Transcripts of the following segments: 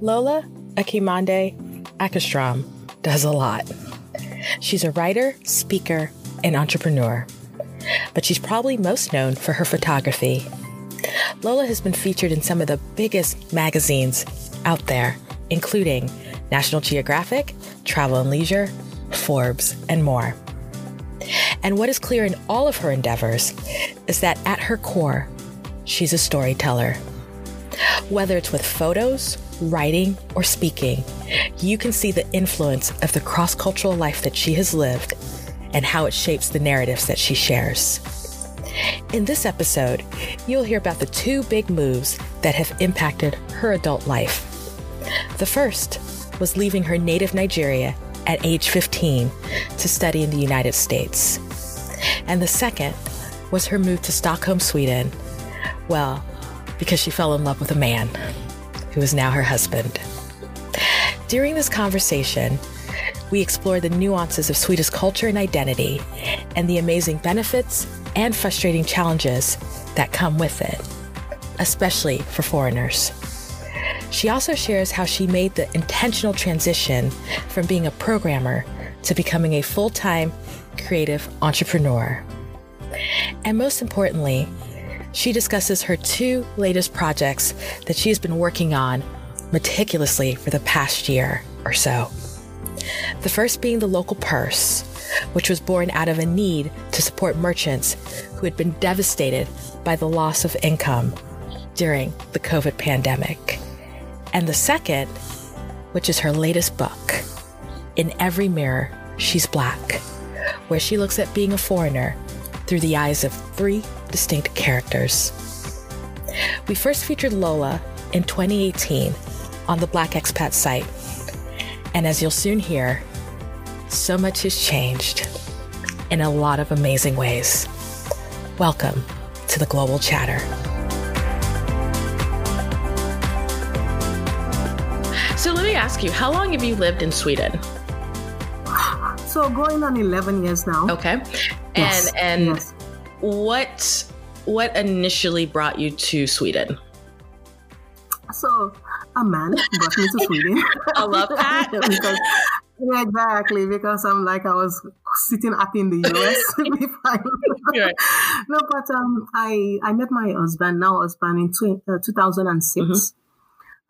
Lola Akinmade Åkerström does a lot. She's a writer, speaker, and entrepreneur, but she's probably most known for her photography. Lola has been featured in some of the biggest magazines out there, including National Geographic, Travel and Leisure, Forbes, and more. And what is clear in all of her endeavors is that at her core, she's a storyteller. Whether it's with photos, writing, or speaking, you can see the influence of the cross cultural life that she has lived and how it shapes the narratives that she shares. In this episode, you'll hear about the two big moves that have impacted her adult life. The first was leaving her native Nigeria at age 15 to study in the United States. And the second was her move to Stockholm, Sweden. Well, because she fell in love with a man who is now her husband. During this conversation, we explore the nuances of Swedish culture and identity and the amazing benefits and frustrating challenges that come with it, especially for foreigners. She also shares how she made the intentional transition from being a programmer to becoming a full time creative entrepreneur. And most importantly, she discusses her two latest projects that she has been working on meticulously for the past year or so. The first being the local purse, which was born out of a need to support merchants who had been devastated by the loss of income during the COVID pandemic. And the second, which is her latest book, In Every Mirror, She's Black, where she looks at being a foreigner through the eyes of three distinct characters. We first featured Lola in 2018 on the Black Expat site. And as you'll soon hear, so much has changed in a lot of amazing ways. Welcome to the Global Chatter. So let me ask you, how long have you lived in Sweden? So going on 11 years now. Okay. Yes. And and yes what what initially brought you to Sweden? So a man brought me to Sweden. I love that. because, yeah, exactly, because I'm like I was sitting up in the US. right. No, but um, I I met my husband, now husband, in tw- uh, 2006. Mm-hmm.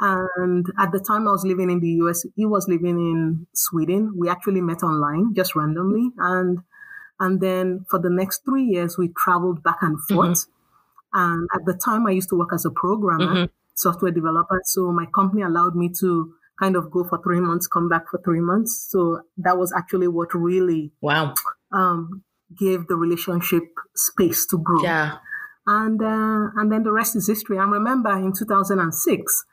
And at the time I was living in the US, he was living in Sweden. We actually met online just randomly. And and then for the next three years, we traveled back and mm-hmm. forth. Mm-hmm. And at the time, I used to work as a programmer, mm-hmm. software developer. So my company allowed me to kind of go for three months, come back for three months. So that was actually what really wow um, gave the relationship space to grow. Yeah. And uh, and then the rest is history. I remember in 2006,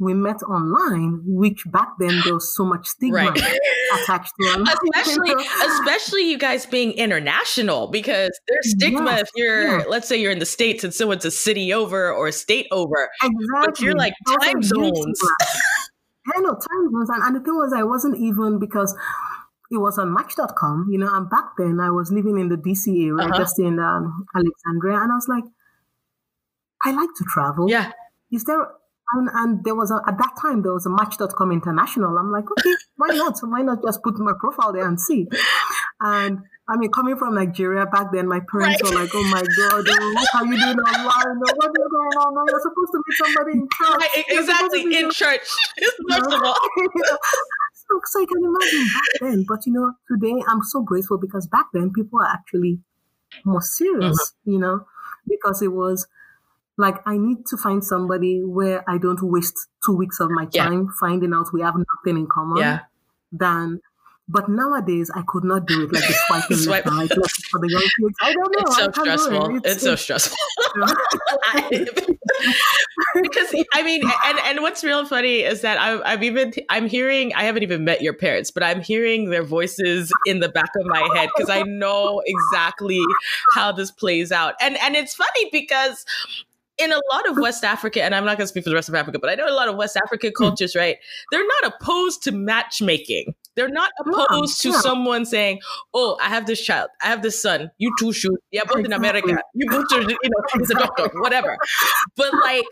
we met online, which back then there was so much stigma right. attached to them. especially, especially you guys being international, because there's stigma yes, if you're, yeah. let's say you're in the States and someone's a city over or a state over. Exactly. But you're like time zones. I know, time zones. And, and the thing was, I wasn't even because it was on Match.com, you know, and back then I was living in the DC area, uh-huh. just in um, Alexandria. And I was like, I like to travel. Yeah. Is there and, and there was a, at that time, there was a Match.com International. I'm like, okay, why not? So why not just put my profile there and see? And I mean, coming from Nigeria back then, my parents right. were like, oh my God, oh, what are you doing online? What is going on? No, you're supposed to meet somebody in church. Right, exactly, in church. First of all. so, so you can imagine back then. But you know, today I'm so grateful because back then people are actually more serious, mm-hmm. you know, because it was like I need to find somebody where I don't waste two weeks of my time yeah. finding out we have nothing in common yeah. than But nowadays, I could not do it like swiping Swipe. left right for the young kids. I don't know. It's so stressful. It. It's, it's, so stressful. because I mean, and and what's real funny is that I, I've even I'm hearing. I haven't even met your parents, but I'm hearing their voices in the back of my head because I know exactly how this plays out. And and it's funny because in a lot of West Africa, and I'm not going to speak for the rest of Africa, but I know a lot of West African hmm. cultures, right? They're not opposed to matchmaking. They're not opposed yeah, to yeah. someone saying, "Oh, I have this child, I have this son. You two should. Yeah, both in America. You both are, you know, he's a doctor, whatever." But like,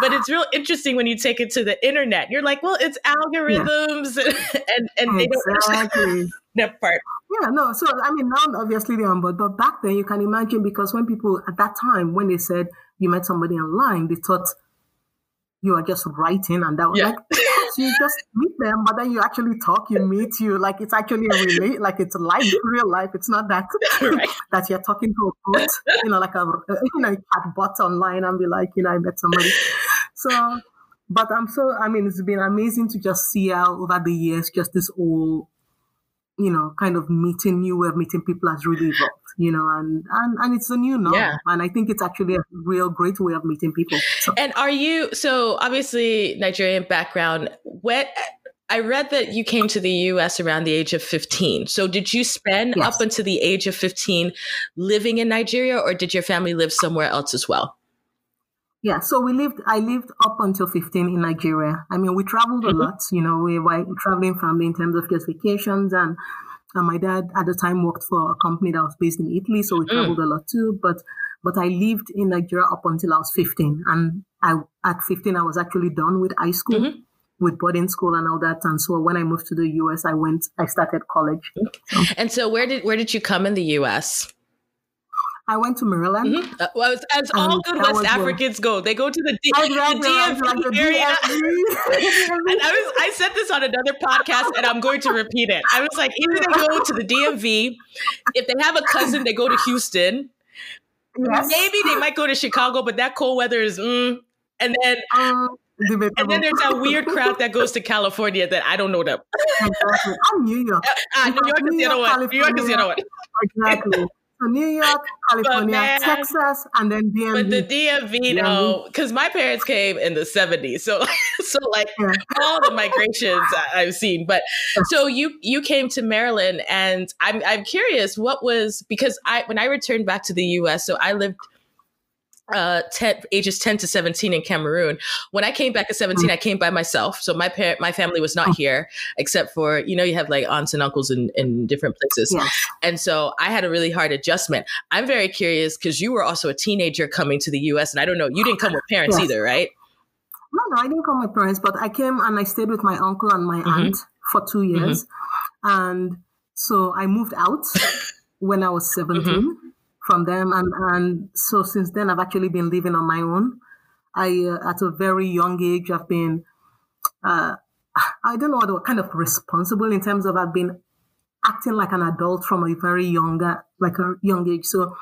but it's real interesting when you take it to the internet. You're like, well, it's algorithms, yeah. and and, they don't that part. Yeah, no. So I mean, now obviously they're on board, but back then you can imagine because when people at that time when they said you met somebody online, they thought you are just writing and that was yeah. like so you just meet them, but then you actually talk, you meet you like it's actually a relate, like it's life, real life. It's not that right. that you're talking to a bot, you know, like a you know chat bot online and be like, you know, I met somebody. So, but I'm so I mean, it's been amazing to just see how over the years, just this whole you know, kind of meeting new way of meeting people has really evolved, you know, and, and, and it's a new norm. Yeah. And I think it's actually a real great way of meeting people. So. And are you, so obviously Nigerian background, what, I read that you came to the US around the age of 15. So did you spend yes. up until the age of 15 living in Nigeria or did your family live somewhere else as well? Yeah, so we lived, I lived up until 15 in Nigeria. I mean, we traveled a mm-hmm. lot, you know, we were traveling family in terms of just vacations. And, and my dad at the time worked for a company that was based in Italy, so we mm. traveled mm. a lot too. But, but I lived in Nigeria up until I was 15. And I, at 15, I was actually done with high school. Mm-hmm with boarding school and all that. And so when I moved to the US, I went, I started college. So. And so where did, where did you come in the US? I went to Maryland. Mm-hmm. Uh, well, as, as all good West Africans go, they go to the, D- the DMV like the area. and I was, I said this on another podcast, and I'm going to repeat it. I was like, either they go to the DMV, if they have a cousin, they go to Houston. Yes. Maybe they might go to Chicago, but that cold weather is. Mm. And then. Um, and then there's that weird crowd that goes to California that I don't know them. Exactly. I'm New York. Uh, New York is the other one. New York is the other one. Exactly. So New York, California, man, Texas, and then DMV. But the DMV, though, because my parents came in the 70s. So, so like yeah. all the migrations I've seen. But so you you came to Maryland, and I'm I'm curious, what was because I when I returned back to the US, so I lived uh 10 ages 10 to 17 in Cameroon. When I came back at 17, mm-hmm. I came by myself. So my parent my family was not oh. here except for, you know, you have like aunts and uncles in, in different places. Yeah. And so I had a really hard adjustment. I'm very curious because you were also a teenager coming to the US and I don't know, you didn't come with parents yes. either, right? No, no, I didn't come with parents, but I came and I stayed with my uncle and my mm-hmm. aunt for two years. Mm-hmm. And so I moved out when I was 17 mm-hmm from them. And, and so since then, I've actually been living on my own. I, uh, at a very young age, I've been, uh, I don't know what kind of responsible in terms of I've been acting like an adult from a very young, like a young age. So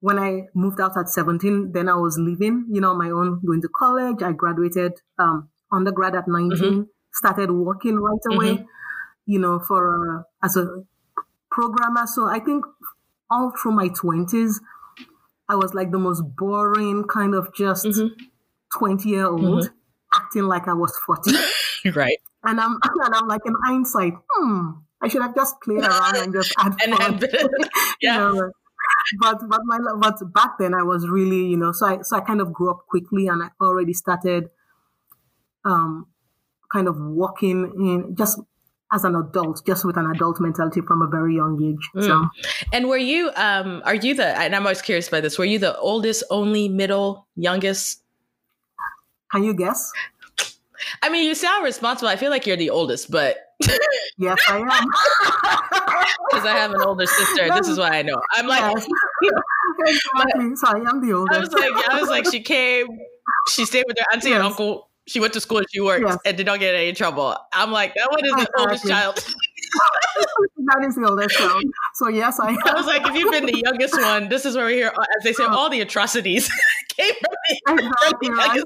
when I moved out at 17, then I was living, you know, on my own, going to college. I graduated, um, undergrad at 19, mm-hmm. started working right away, mm-hmm. you know, for, uh, as a programmer. So I think all through my 20s, I was like the most boring kind of just 20 mm-hmm. year old mm-hmm. acting like I was 40. right. And I'm, and I'm like in hindsight, hmm, I should have just played around and just had and fun. yeah. you know, but but my but back then I was really you know so I so I kind of grew up quickly and I already started um kind of walking in just as an adult, just with an adult mentality from a very young age. Mm. So, and were you, um, are you the? And I'm always curious by this. Were you the oldest, only, middle, youngest? Can you guess? I mean, you sound responsible. I feel like you're the oldest, but yes, I am. Because I have an older sister. This is why I know. I'm like, yes. exactly. so I am the oldest. I was like, I was like, she came, she stayed with her auntie yes. and uncle she went to school and she worked yes. and did not get any trouble. I'm like, that one is the oldest child. that is the oldest child. So yes, I. I was like, if you've been the youngest one, this is where we hear, as they say, all the atrocities came from the, from the right.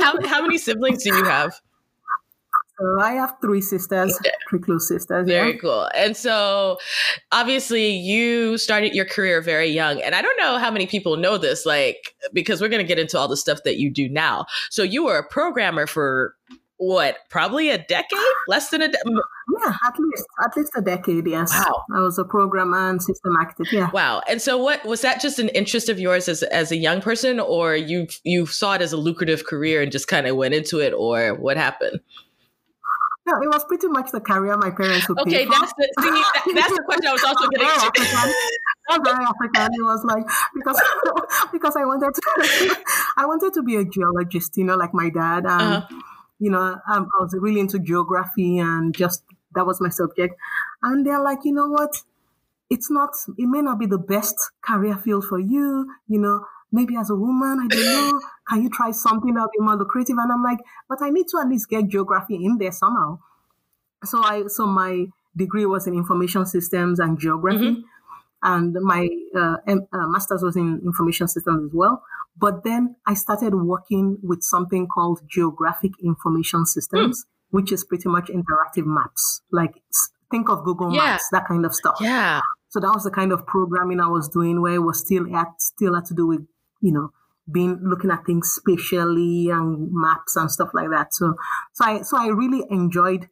How, how many siblings do you have? So I have three sisters, three close sisters. Very yeah. cool. And so obviously you started your career very young. And I don't know how many people know this, like, because we're going to get into all the stuff that you do now. So you were a programmer for what, probably a decade? Less than a decade? Yeah, at least at least a decade. Yes. Wow. I was a programmer and system architect. Yeah. Wow. And so, what was that? Just an interest of yours as as a young person, or you you saw it as a lucrative career and just kind of went into it, or what happened? No, it was pretty much the career my parents would okay, that's the that, that's the question I was also getting to. That's very African. It was like because because I wanted to I wanted to be a geologist, you know, like my dad. And, uh-huh. You know, um, I was really into geography and just that was my subject. And they're like, you know what? It's not. It may not be the best career field for you. You know, maybe as a woman, I don't know, can you try something that'll be more lucrative? And I'm like, but I need to at least get geography in there somehow. So I, so my degree was in information systems and geography. Mm-hmm. And my uh, uh, master's was in information systems as well. But then I started working with something called geographic information systems, mm. which is pretty much interactive maps. Like think of Google yeah. Maps, that kind of stuff. Yeah. So that was the kind of programming I was doing where it was still at still had to do with you know, being looking at things spatially and maps and stuff like that. So, so I, so I really enjoyed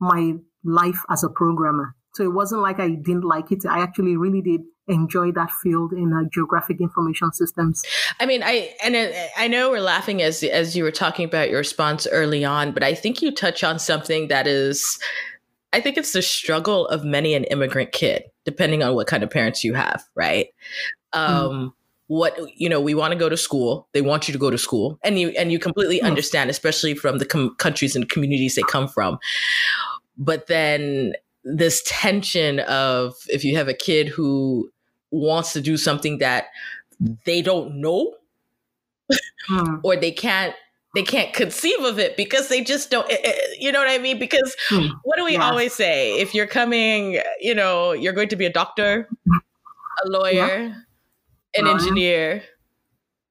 my life as a programmer. So it wasn't like I didn't like it. I actually really did enjoy that field in uh, geographic information systems. I mean, I and I know we're laughing as as you were talking about your response early on, but I think you touch on something that is I think it's the struggle of many an immigrant kid, depending on what kind of parents you have, right? Mm. Um, mm what you know we want to go to school they want you to go to school and you and you completely understand especially from the com- countries and communities they come from but then this tension of if you have a kid who wants to do something that they don't know hmm. or they can't they can't conceive of it because they just don't eh, eh, you know what i mean because hmm. what do we yeah. always say if you're coming you know you're going to be a doctor a lawyer yeah an engineer.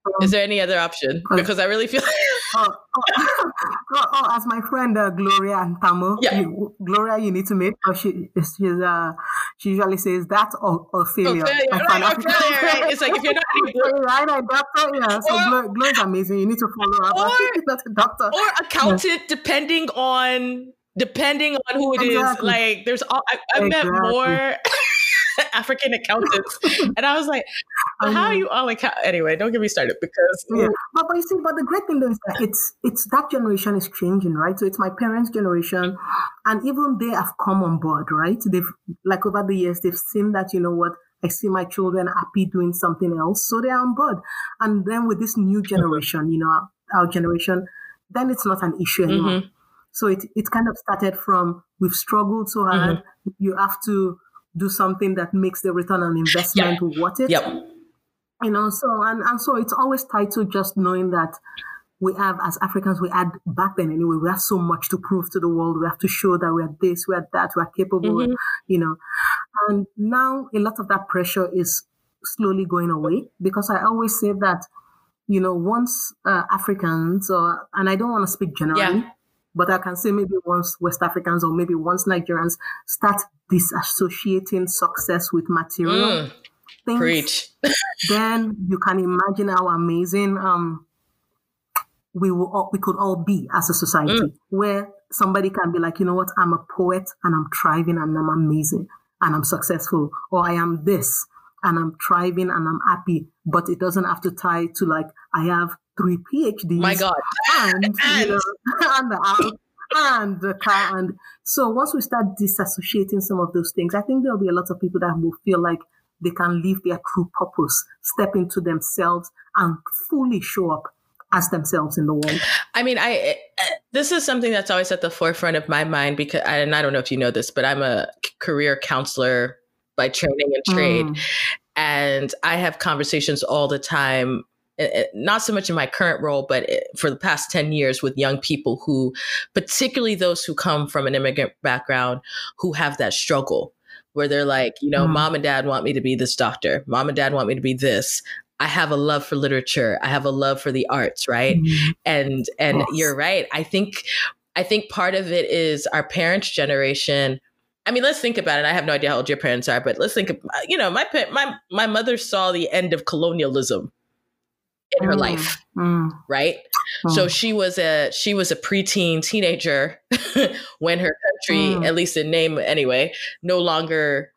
Um, Is there any other option? Because I really feel. oh, oh, oh, oh, as my friend uh, Gloria and Tamu, yeah. You, Gloria, you need to make. Oh, she she's uh she usually says that or, or failure. failure. Right, or failure, right? It's like if you're not any good, right, right, doctor, yeah. So or, Gloria, is amazing. You need to follow up. Or, not a doctor or accountant, yeah. depending on depending on who it exactly. is. Like there's all I, I exactly. met more. African accountants. and I was like, well, how are you all account? Anyway, don't get me started because. Yeah. But, but you see, but the great thing though is that it's, it's that generation is changing, right? So it's my parents' generation and even they have come on board, right? They've, like over the years, they've seen that, you know what, I see my children happy doing something else. So they are on board. And then with this new generation, you know, our, our generation, then it's not an issue anymore. Mm-hmm. So it, it kind of started from we've struggled so hard. Mm-hmm. You have to do something that makes the return on investment yep. worth it. Yep. You know, so and, and so it's always tied to just knowing that we have as Africans, we had back then anyway, we have so much to prove to the world. We have to show that we are this, we are that, we are capable, mm-hmm. you know. And now a lot of that pressure is slowly going away because I always say that, you know, once uh, Africans, or, and I don't want to speak generally, yeah. But I can say maybe once West Africans or maybe once Nigerians start disassociating success with material mm, things, preach. then you can imagine how amazing um, we will all, we could all be as a society, mm. where somebody can be like, you know what, I'm a poet and I'm thriving and I'm amazing and I'm successful, or I am this and I'm thriving and I'm happy, but it doesn't have to tie to like I have three PhDs. My God, and, and. You know, and the and the car. And so once we start disassociating some of those things, I think there'll be a lot of people that will feel like they can live their true purpose, step into themselves and fully show up as themselves in the world. I mean, I this is something that's always at the forefront of my mind because and I don't know if you know this, but I'm a career counselor by training and trade. Mm. And I have conversations all the time not so much in my current role, but for the past 10 years with young people who, particularly those who come from an immigrant background, who have that struggle where they're like, you know, mm. mom and dad want me to be this doctor. Mom and dad want me to be this. I have a love for literature. I have a love for the arts, right? Mm. And and yes. you're right. I think I think part of it is our parents' generation. I mean, let's think about it. I have no idea how old your parents are, but let's think. Of, you know, my my my mother saw the end of colonialism in her mm, life, mm, right? Mm. So she was a she was a preteen teenager when her country, mm. at least in name anyway, no longer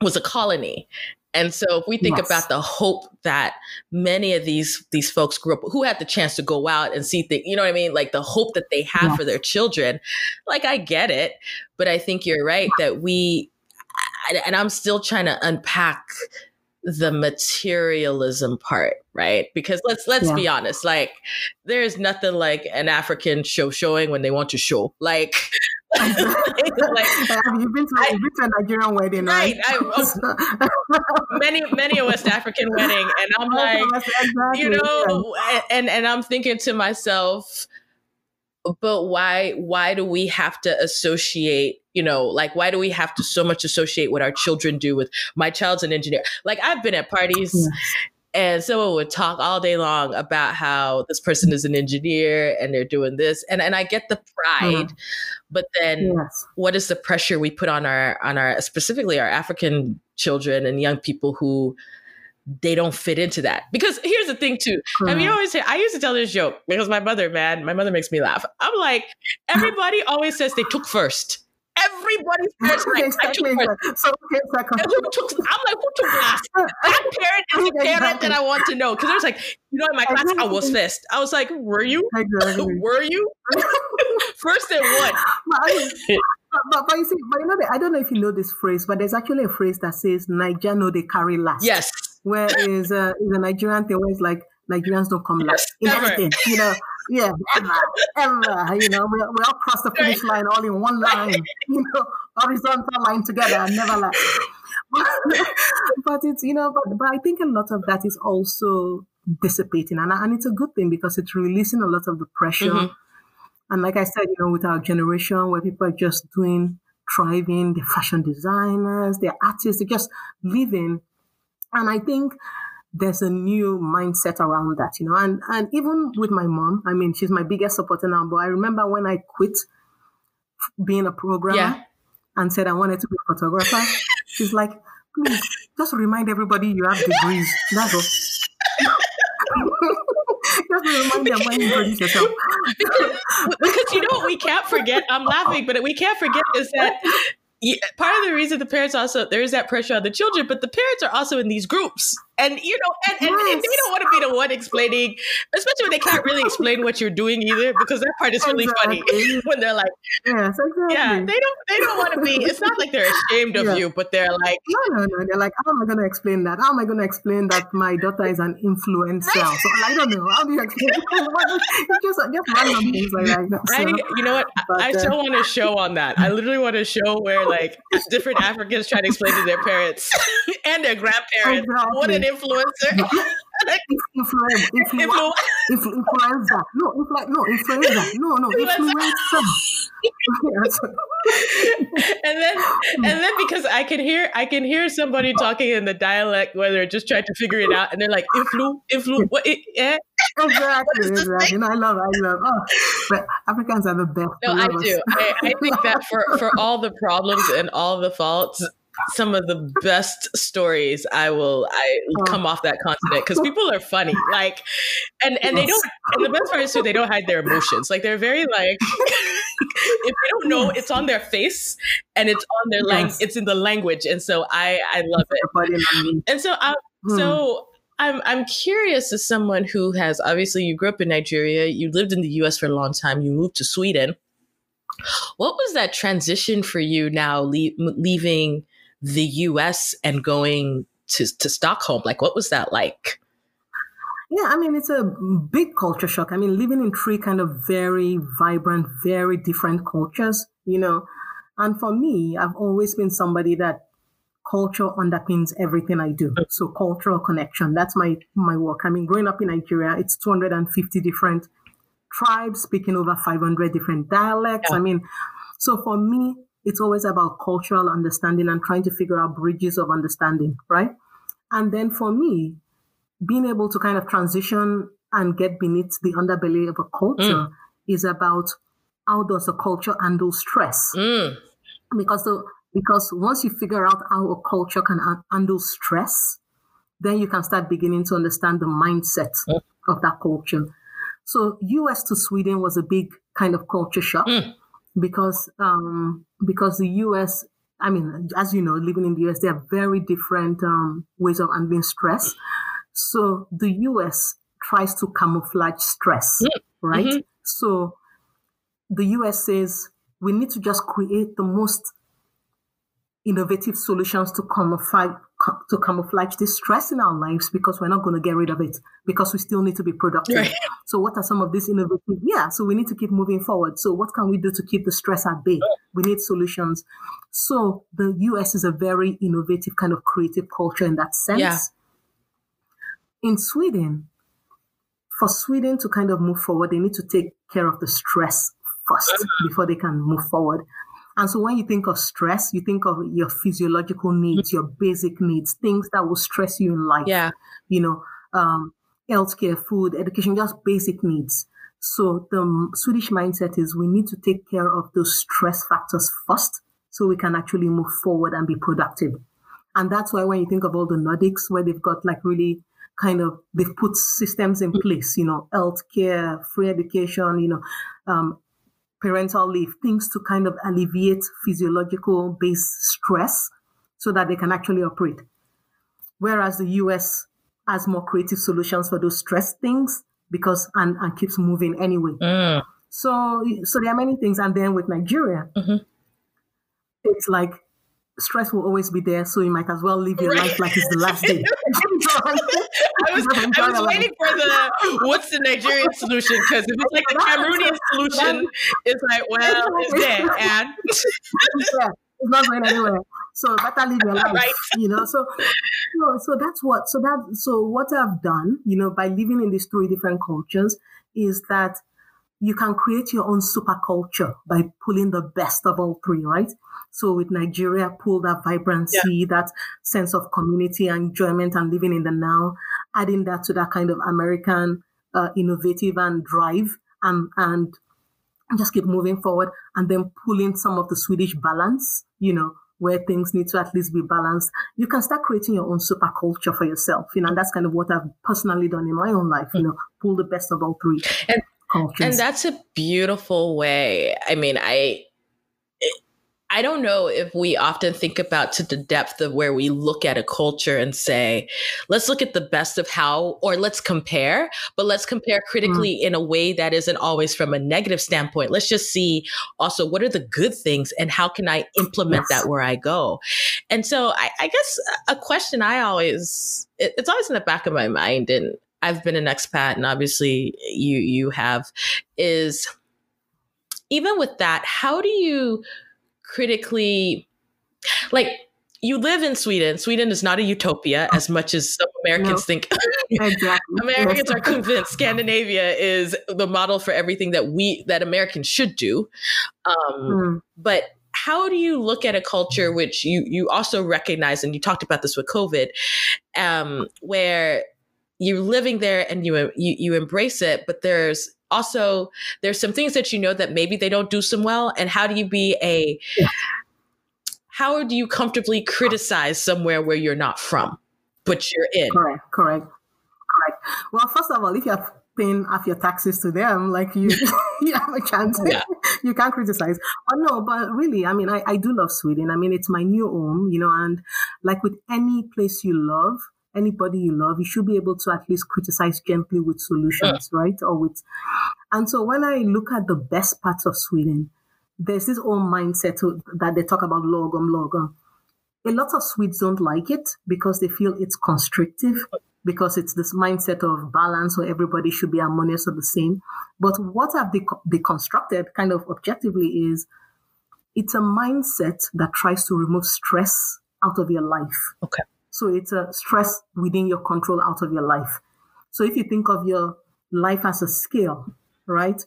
was a colony. And so if we think yes. about the hope that many of these these folks grew up who had the chance to go out and see things, you know what I mean? Like the hope that they have yes. for their children. Like I get it, but I think you're right that we and I'm still trying to unpack the materialism part, right? Because let's let's yeah. be honest, like there's nothing like an African show showing when they want to show. Like, like you've been to, I, you've been to a Nigerian wedding, right? right? I, oh, many many a West African wedding, and I'm oh, like, exactly, you know, and and I'm thinking to myself, but why why do we have to associate you know like why do we have to so much associate what our children do with my child's an engineer like i've been at parties yes. and someone would talk all day long about how this person is an engineer and they're doing this and and i get the pride mm. but then yes. what is the pressure we put on our on our specifically our african children and young people who they don't fit into that. Because here's the thing too. I mean, you always say I used to tell this joke because my mother, man, my mother makes me laugh. I'm like, everybody always says they took first. Everybody's exactly. I took first. So, okay, who took, I'm like, who took last? That parent is the parent that I want to know. Because there's like, you know, in my class, I was first. I was like, were you? Were you? first and what? But, but, you see, but you know, I don't know if you know this phrase, but there's actually a phrase that says Naija know they carry last. Yes where is uh, is a Nigerian thing where it's like Nigerians don't come last in anything, you know. Yeah, ever, ever. You know, we, we all cross the finish line all in one line, you know, horizontal line together, never like. but it's you know, but, but I think a lot of that is also dissipating, and and it's a good thing because it's releasing a lot of the pressure. Mm-hmm. And like I said, you know, with our generation where people are just doing, thriving, they're fashion designers, they're artists, they're just living and I think there's a new mindset around that, you know, and, and even with my mom, I mean, she's my biggest supporter now, but I remember when I quit being a programmer yeah. and said I wanted to be a photographer, she's like, please just remind everybody you have degrees. That's all. just remind them when you introduce yourself. because, because you know what we can't forget? I'm laughing, but we can't forget is that part of the reason the parents also there is that pressure on the children, but the parents are also in these groups, and you know, and, and, yes. and they don't want to be the one explaining, especially when they can't really explain what you're doing either, because that part is really exactly. funny when they're like, yes, exactly. yeah, they don't they don't want to be. It's not like they're ashamed of yeah. you, but they're like, no, no, no. They're like, how am I going to explain that? How am I going to explain that my daughter is an influencer? Right. So I don't know. How do you explain? just just random things like that. So, I, you know what? But, I still uh, want to show on that. I literally want to show where like different Africans try to explain to their parents and their grandparents exactly. what an influencer. influenza, influ- influenza. No, influ- no, influenza. No, no, influenza. and then, and then because I can hear, I can hear somebody talking in the dialect where they're just trying to figure it out, and they're like, influ, influ, what? It, eh? Exactly, exactly. No, I love, I love. Oh, but Africans are the best. No, I do. I, I think that for for all the problems and all the faults, some of the best stories I will I oh. come off that continent because people are funny like and and they don't and the best part is too they don't hide their emotions like they're very like if they don't know it's on their face and it's on their language it's in the language and so I I love it. and so I hmm. so I'm I'm curious as someone who has obviously you grew up in Nigeria you lived in the US for a long time you moved to Sweden. What was that transition for you now le- leaving the US and going to, to Stockholm? Like, what was that like? Yeah, I mean, it's a big culture shock. I mean, living in three kind of very vibrant, very different cultures, you know. And for me, I've always been somebody that culture underpins everything I do. So cultural connection, that's my, my work. I mean, growing up in Nigeria, it's 250 different tribes speaking over 500 different dialects. Yeah. I mean, so for me, it's always about cultural understanding and trying to figure out bridges of understanding, right? And then for me, being able to kind of transition and get beneath the underbelly of a culture mm. is about how does a culture handle stress? Mm. Because the because once you figure out how a culture can handle stress, then you can start beginning to understand the mindset mm. of that culture. So US to Sweden was a big kind of culture shock mm. Because um, because the US, I mean, as you know, living in the US, there are very different um, ways of handling stress. So the US tries to camouflage stress, mm. right? Mm-hmm. So the US says we need to just create the most innovative solutions to camouflage to camouflage the stress in our lives because we're not going to get rid of it because we still need to be productive. Right. So what are some of these innovative? Yeah, so we need to keep moving forward. So what can we do to keep the stress at bay? We need solutions. So the US is a very innovative kind of creative culture in that sense. Yeah. In Sweden, for Sweden to kind of move forward, they need to take care of the stress 1st Mm-hmm. before they can move forward. And so when you think of stress, you think of your physiological needs, your basic needs, things that will stress you in life. Yeah. You know, um, healthcare, food, education, just basic needs. So the Swedish mindset is we need to take care of those stress factors first so we can actually move forward and be productive. And that's why when you think of all the Nordics where they've got like really kind of they've put systems in place, you know, healthcare, free education, you know, um, parental leave, things to kind of alleviate physiological based stress so that they can actually operate. Whereas the US has more creative solutions for those stress things because and, and keeps moving anyway. Mm. So so there are many things. And then with Nigeria, mm-hmm. it's like stress will always be there, so you might as well live your right. life like it's the last day. I was, I was waiting for the what's the Nigerian solution because if it's like the Cameroonian solution, it's like well, it's there and yeah, it's not going anywhere. So better live your life, right. you know. So, so, so that's what. So that. So what I've done, you know, by living in these three different cultures, is that you can create your own super culture by pulling the best of all three, right? So with Nigeria, pull that vibrancy, yeah. that sense of community and enjoyment and living in the now, adding that to that kind of American uh, innovative and drive and, and just keep moving forward and then pulling some of the Swedish balance, you know, where things need to at least be balanced. You can start creating your own super culture for yourself, you know, and that's kind of what I've personally done in my own life, you know, pull the best of all three. And and that's a beautiful way. I mean, I I don't know if we often think about to the depth of where we look at a culture and say, let's look at the best of how, or let's compare, but let's compare critically mm. in a way that isn't always from a negative standpoint. Let's just see also what are the good things and how can I implement yes. that where I go. And so I, I guess a question I always, it, it's always in the back of my mind and I've been an expat and obviously you you have is even with that how do you critically like you live in Sweden. Sweden is not a utopia as much as some Americans no. think. exactly. Americans are convinced Scandinavia is the model for everything that we that Americans should do. Um, mm. But how do you look at a culture which you you also recognize, and you talked about this with COVID, um, where you're living there and you, you you embrace it but there's also there's some things that you know that maybe they don't do some well and how do you be a how do you comfortably criticize somewhere where you're not from but you're in? Correct correct correct. Well first of all if you're paying half your taxes to them like you you have a chance. Yeah. you can't criticize. But no but really i mean I, I do love sweden. I mean it's my new home you know and like with any place you love anybody you love, you should be able to at least criticize gently with solutions, yeah. right? Or with, and so when I look at the best parts of Sweden, there's this old mindset to, that they talk about lagom lagom. A lot of Swedes don't like it because they feel it's constrictive because it's this mindset of balance where everybody should be harmonious or the same. But what I've deconstructed kind of objectively is it's a mindset that tries to remove stress out of your life. Okay. So it's a stress within your control out of your life. So if you think of your life as a scale, right?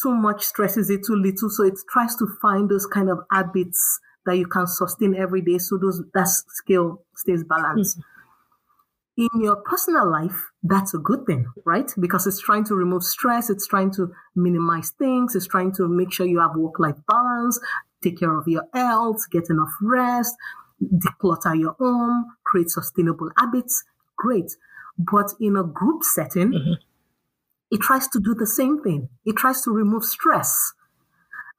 Too much stresses it too little. So it tries to find those kind of habits that you can sustain every day. So those that scale stays balanced. Mm-hmm. in your personal life, that's a good thing, right? Because it's trying to remove stress, it's trying to minimize things, it's trying to make sure you have work life balance, take care of your health, get enough rest, declutter your home, create sustainable habits. Great. But in a group setting, mm-hmm. it tries to do the same thing. It tries to remove stress.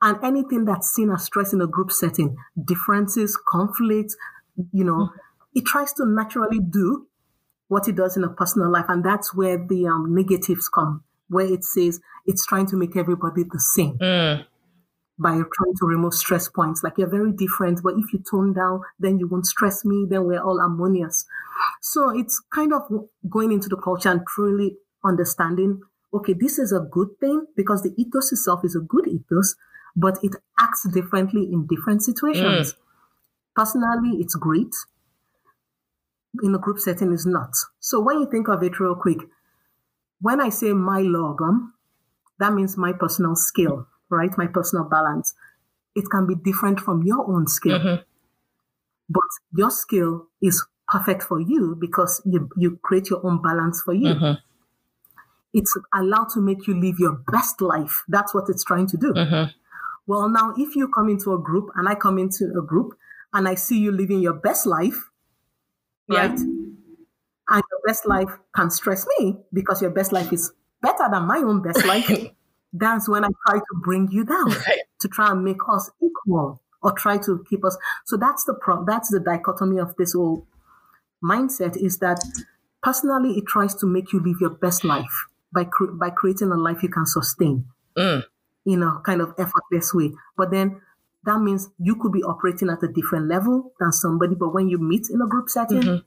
And anything that's seen as stress in a group setting, differences, conflicts, you know, mm-hmm. it tries to naturally do what it does in a personal life. And that's where the um, negatives come, where it says it's trying to make everybody the same. Mm. By trying to remove stress points, like you're very different, but if you tone down, then you won't stress me, then we're all harmonious. So it's kind of going into the culture and truly understanding okay, this is a good thing because the ethos itself is a good ethos, but it acts differently in different situations. Mm. Personally, it's great in a group setting is not. So when you think of it real quick, when I say my lagom, that means my personal skill, right? My personal balance. It can be different from your own skill. Mm-hmm. But your skill is perfect for you because you, you create your own balance for you. Mm-hmm. It's allowed to make you live your best life. That's what it's trying to do. Mm-hmm. Well, now, if you come into a group and I come into a group and I see you living your best life, right? And your best life can stress me because your best life is better than my own best life. That's when I try to bring you down right. to try and make us equal or try to keep us. So that's the pro- that's the dichotomy of this whole mindset is that personally it tries to make you live your best life by cre- by creating a life you can sustain mm. in a kind of effortless way. But then that means you could be operating at a different level than somebody. But when you meet in a group setting, mm-hmm.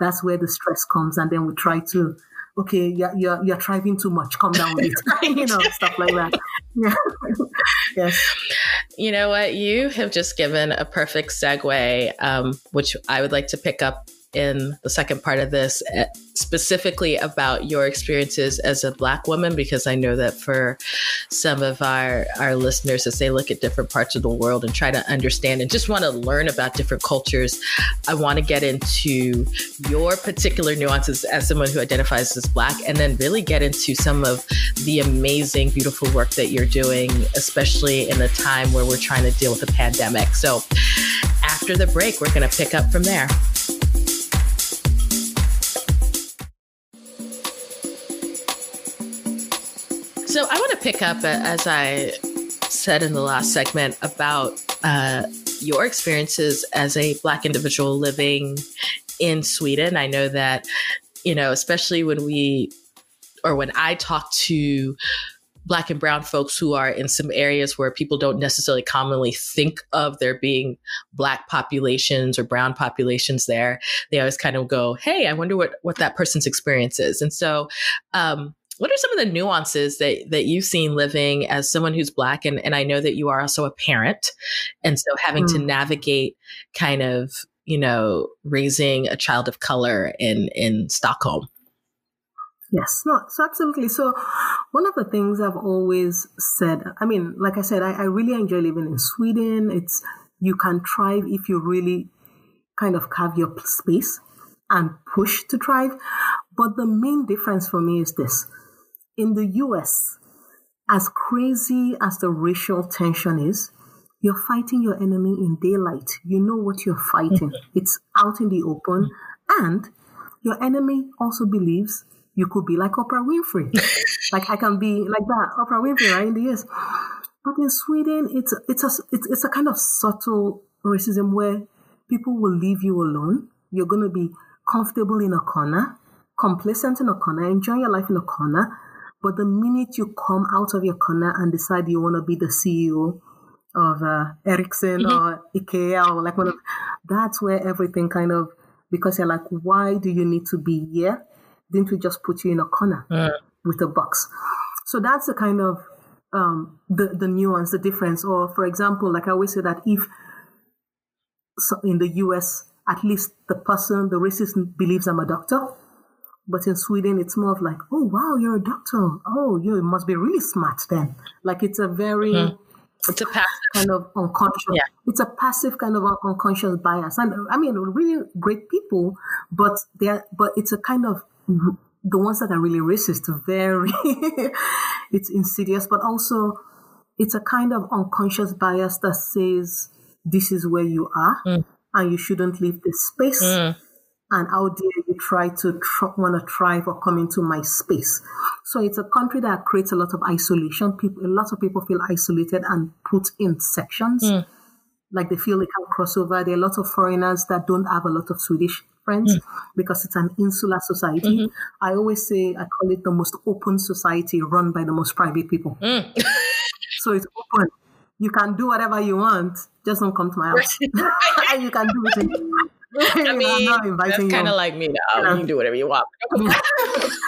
that's where the stress comes. And then we try to, okay, you're, you're, you're thriving too much. Calm down with it. you know, stuff like that. Yeah. yes. You know what? You have just given a perfect segue, um, which I would like to pick up in the second part of this, eh, specifically about your experiences as a Black woman, because I know that for some of our, our listeners, as they look at different parts of the world and try to understand and just want to learn about different cultures, I want to get into your particular nuances as someone who identifies as Black, and then really get into some of the amazing, beautiful work that you're doing, especially in a time where we're trying to deal with a pandemic. So, after the break, we're going to pick up from there. So I want to pick up, uh, as I said in the last segment, about uh, your experiences as a Black individual living in Sweden. I know that, you know, especially when we, or when I talk to black and brown folks who are in some areas where people don't necessarily commonly think of there being black populations or brown populations there they always kind of go hey i wonder what what that person's experience is and so um, what are some of the nuances that that you've seen living as someone who's black and, and I know that you are also a parent and so having mm. to navigate kind of you know raising a child of color in in Stockholm Yes, no, so absolutely. So, one of the things I've always said, I mean, like I said, I, I, really enjoy living in Sweden. It's you can thrive if you really kind of carve your space and push to thrive. But the main difference for me is this: in the US, as crazy as the racial tension is, you're fighting your enemy in daylight. You know what you're fighting. it's out in the open. And your enemy also believes you could be like Oprah Winfrey. like I can be like that, Oprah Winfrey, right? In the US. But in Sweden, it's it's a it's, it's a kind of subtle racism where people will leave you alone. You're gonna be comfortable in a corner, complacent in a corner, enjoying your life in a corner, but the minute you come out of your corner and decide you want to be the CEO of uh, Ericsson mm-hmm. or IKEA or like one of, that's where everything kind of, because you're like, why do you need to be here? Didn't we just put you in a corner uh. with a box? So that's the kind of um, the the nuance, the difference. Or for example, like I always say that if so in the U.S. at least the person, the racist believes I'm a doctor, but in Sweden, it's more of like, oh, wow, you're a doctor. Oh, you must be really smart then. Like it's a very mm-hmm. it's a passive kind of unconscious. Yeah. It's a passive kind of unconscious bias, and I mean, really great people, but they're but it's a kind of the ones that are really racist. Very, it's insidious, but also it's a kind of unconscious bias that says this is where you are, mm. and you shouldn't leave this space. Mm and how dare you try to tr- want to thrive or come into my space? So it's a country that creates a lot of isolation. People a lot of people feel isolated and put in sections. Mm. like they feel they can cross over. There are a lot of foreigners that don't have a lot of swedish friends mm. because it's an insular society. Mm-hmm. i always say i call it the most open society run by the most private people. Mm. so it's open. You can do whatever you want. Just don't come to my house. And you can do it I mean, that's kind of like me now. Yeah. You can do whatever you want. no,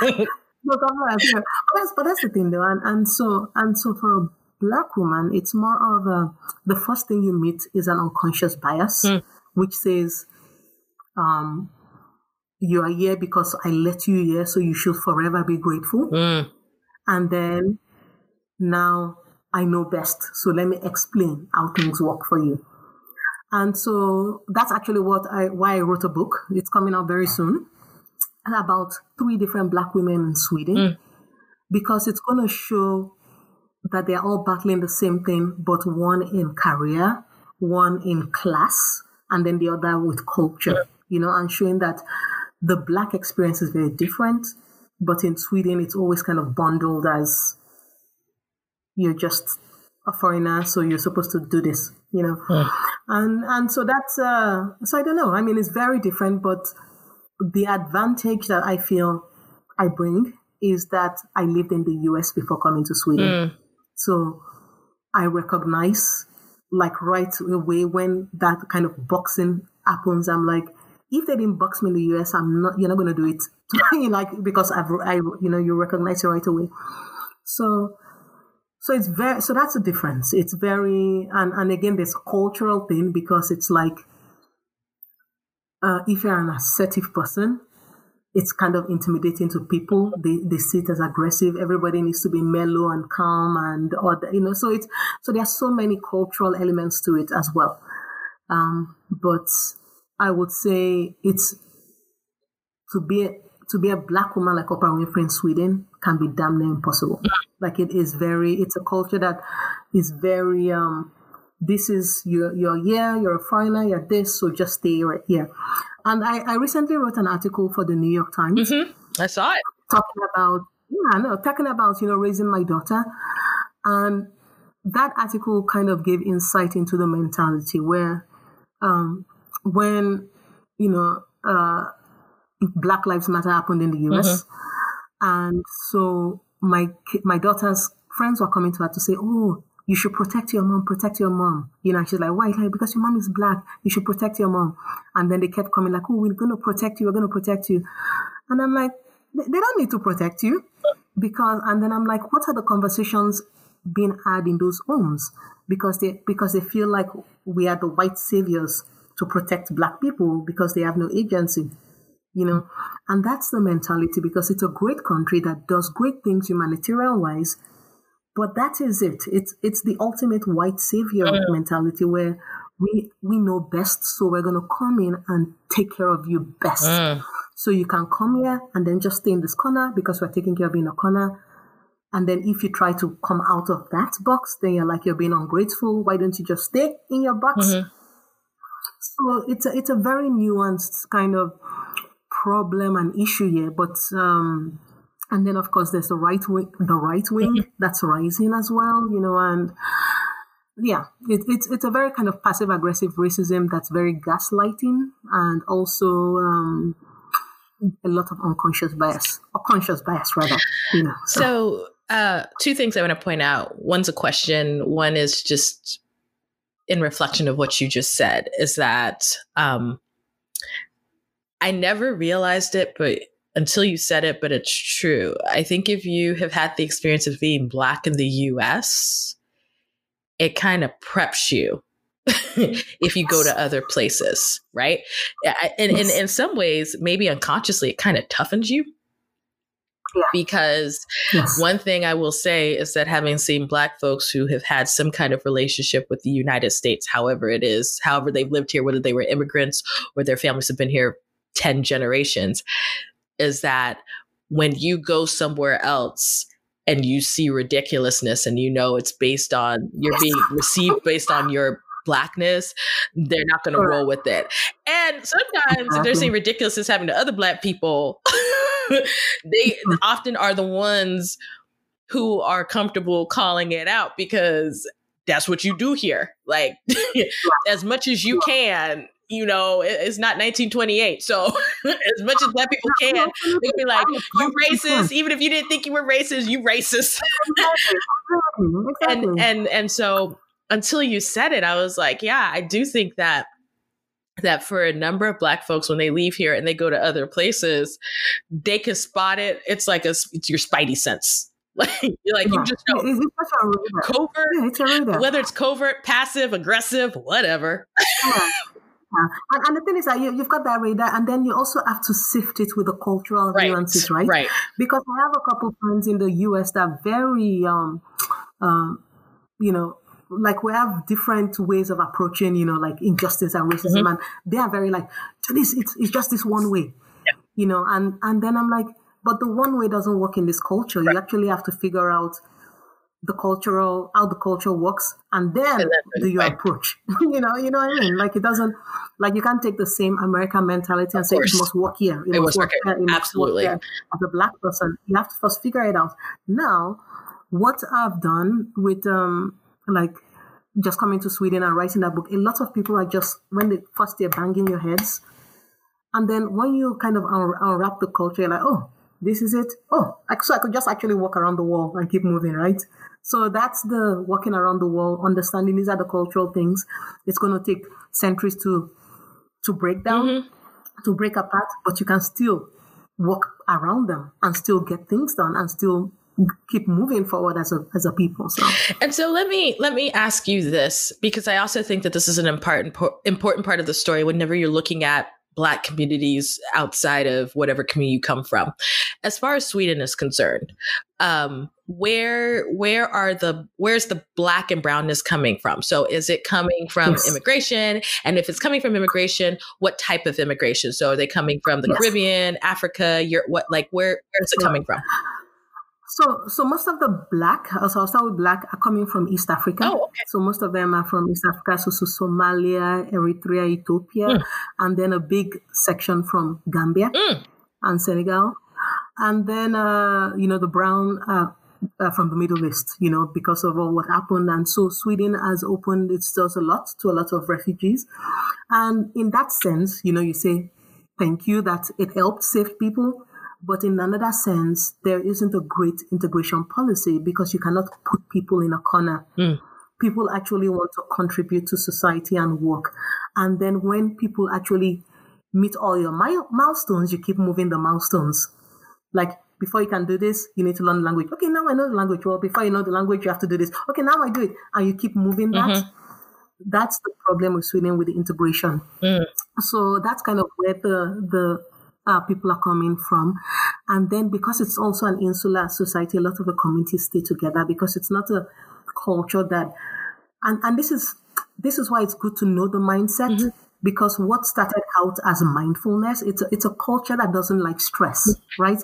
come on. But that's, but that's the thing, though. And, and so, and so for a black woman, it's more of a, the first thing you meet is an unconscious bias, mm. which says, um, you are here because I let you here, so you should forever be grateful. Mm. And then now I know best, so let me explain how things work for you. And so that's actually what I why I wrote a book. It's coming out very soon. About three different black women in Sweden. Mm. Because it's gonna show that they're all battling the same thing, but one in career, one in class, and then the other with culture. Mm. You know, and showing that the black experience is very different, but in Sweden it's always kind of bundled as you're just a foreigner, so you're supposed to do this, you know. Hmm. And and so that's uh so I don't know. I mean it's very different, but the advantage that I feel I bring is that I lived in the US before coming to Sweden. Mm. So I recognize like right away when that kind of boxing happens, I'm like, if they didn't box me in the US, I'm not you're not gonna do it. like because I've I you know, you recognize it right away. So so it's very, so that's the difference. It's very, and, and again, a cultural thing because it's like, uh, if you're an assertive person, it's kind of intimidating to people. They, they see it as aggressive. Everybody needs to be mellow and calm and, or, you know, so it's, so there are so many cultural elements to it as well. Um, but I would say it's to be, to be a black woman like Oprah Winfrey in Sweden can be damn near impossible. Like it is very, it's a culture that is very, um, this is, you're, you're here, you're a foreigner, you're this, so just stay right here. And I, I recently wrote an article for the New York Times. Mm-hmm. I saw it. Talking about, yeah, no, talking about, you know, raising my daughter. And that article kind of gave insight into the mentality where, um, when, you know, uh, Black Lives Matter happened in the US. Mm-hmm. And so my my daughter's friends were coming to her to say, "Oh, you should protect your mom, protect your mom." You know, she's like, "Why? Like, because your mom is black, you should protect your mom." And then they kept coming like, "Oh, we're gonna protect you, we're gonna protect you," and I'm like, "They don't need to protect you," because. And then I'm like, "What are the conversations being had in those homes?" Because they because they feel like we are the white saviors to protect black people because they have no agency you know and that's the mentality because it's a great country that does great things humanitarian wise but that is it it's it's the ultimate white savior mm. mentality where we we know best so we're going to come in and take care of you best mm. so you can come here and then just stay in this corner because we're taking care of you in a corner and then if you try to come out of that box then you're like you're being ungrateful why don't you just stay in your box mm-hmm. so it's a, it's a very nuanced kind of problem and issue here. But um, and then of course there's the right wing, the right wing mm-hmm. that's rising as well. You know, and yeah, it, it's it's a very kind of passive aggressive racism that's very gaslighting and also um, a lot of unconscious bias or conscious bias rather. You know. So. so uh, two things I want to point out. One's a question. One is just in reflection of what you just said. Is that um, I never realized it, but until you said it, but it's true. I think if you have had the experience of being black in the US, it kind of preps you if you go to other places, right? And in, in some ways, maybe unconsciously, it kind of toughens you. yeah. because yes. one thing I will say is that having seen Black folks who have had some kind of relationship with the United States, however it is, however they've lived here, whether they were immigrants or their families have been here 10 generations, is that when you go somewhere else, and you see ridiculousness and you know it's based on you're being received based on your blackness, they're not going to roll with it. And sometimes if they're seeing ridiculousness happening to other black people, they mm. often are the ones who are comfortable calling it out because that's what you do here. Like as much as you can, you know, it's not 1928. So as much as black people can, they be like, you racist, even if you didn't think you were racist, you racist. and and and so until you said it, I was like, yeah, I do think that that for a number of black folks when they leave here and they go to other places they can spot it it's like a it's your spidey sense. Like you're like yeah. you just know. Covert yeah, whether it's covert passive aggressive whatever yeah. And, and, the thing is that you, have got that radar, and then you also have to sift it with the cultural right. nuances, right? Right. Because I have a couple friends in the U.S. that are very, um, um, you know, like we have different ways of approaching, you know, like injustice and racism, mm-hmm. and they are very like this. It's, it's just this one way, yeah. you know, and and then I'm like, but the one way doesn't work in this culture. Right. You actually have to figure out the cultural how the culture works, and then, do your right. approach. you know, you know what I mean? Like it doesn't like you can't take the same American mentality and say it must work here. It, it must work here. It Absolutely. Work As a black person, you have to first figure it out. Now, what I've done with um like just coming to Sweden and writing that book, a lot of people are just when they first they're banging your heads, and then when you kind of un- unwrap the culture, you're like, oh, this is it. Oh, so I could just actually walk around the wall and keep moving, right? So that's the walking around the wall, understanding these are the cultural things. It's going to take centuries to to break down, mm-hmm. to break apart, but you can still walk around them and still get things done and still keep moving forward as a as a people so and so let me let me ask you this because i also think that this is an important important part of the story whenever you're looking at black communities outside of whatever community you come from. As far as sweden is concerned um, where where are the where's the black and brownness coming from? So is it coming from yes. immigration? And if it's coming from immigration what type of immigration? So are they coming from the yes. caribbean africa You're what like where where is it coming from so, so most of the black, so I'll start with black, are coming from East Africa. Oh, okay. So most of them are from East Africa, so, so Somalia, Eritrea, Ethiopia, mm. and then a big section from Gambia mm. and Senegal, and then uh, you know the brown. Uh, uh, from the Middle East, you know, because of all what happened. And so Sweden has opened its doors a lot to a lot of refugees. And in that sense, you know, you say, thank you that it helped save people. But in another sense, there isn't a great integration policy because you cannot put people in a corner. Mm. People actually want to contribute to society and work. And then when people actually meet all your milestones, you keep moving the milestones. Like before you can do this, you need to learn the language. Okay, now I know the language. Well, before you know the language, you have to do this. Okay, now I do it. And you keep moving that. Mm-hmm. That's the problem with Sweden with the integration. Mm. So that's kind of where the the uh, people are coming from. And then because it's also an insular society, a lot of the communities stay together because it's not a culture that, and, and this is, this is why it's good to know the mindset. Mm-hmm. Because what started out as mindfulness, it's a, it's a culture that doesn't like stress, right?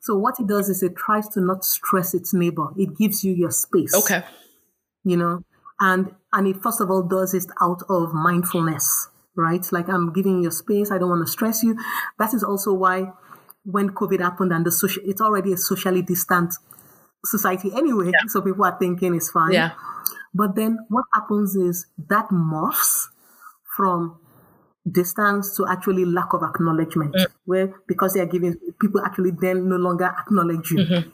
So what it does is it tries to not stress its neighbor. It gives you your space. Okay. You know, and and it first of all does it out of mindfulness right? Like I'm giving you space. I don't want to stress you. That is also why when COVID happened and the social, it's already a socially distant society anyway. Yeah. So people are thinking it's fine. Yeah. But then what happens is that morphs from distance to actually lack of acknowledgement, mm. where because they are giving people actually then no longer acknowledge you. Mm-hmm.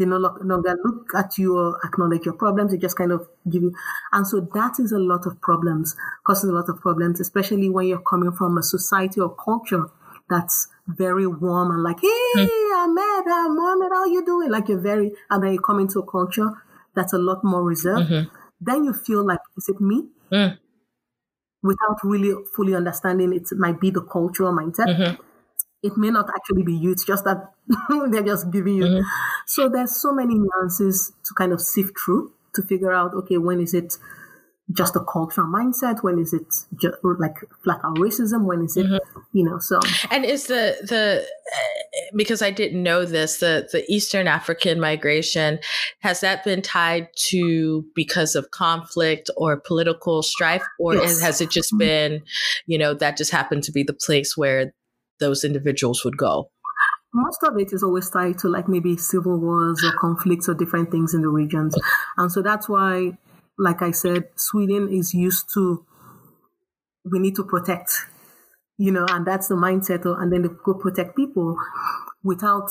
They no longer look at you or acknowledge your problems. They just kind of give you. And so that is a lot of problems, causes a lot of problems, especially when you're coming from a society or culture that's very warm and like, hey, mm. Ahmed, uh, Mohammed, how you doing? Like you're very, and then you come into a culture that's a lot more reserved. Mm-hmm. Then you feel like, is it me? Mm. Without really fully understanding it might be the cultural mindset. Mm-hmm. It may not actually be you. It's just that they're just giving you. Mm-hmm. So there's so many nuances to kind of sift through to figure out, okay, when is it just a cultural mindset? When is it just like flat out racism? When is it, mm-hmm. you know, so. And is the, the, because I didn't know this, the, the Eastern African migration, has that been tied to because of conflict or political strife? Or yes. has it just mm-hmm. been, you know, that just happened to be the place where those individuals would go? Most of it is always tied to like maybe civil wars or conflicts or different things in the regions. And so that's why, like I said, Sweden is used to we need to protect, you know, and that's the mindset. Of, and then they go protect people without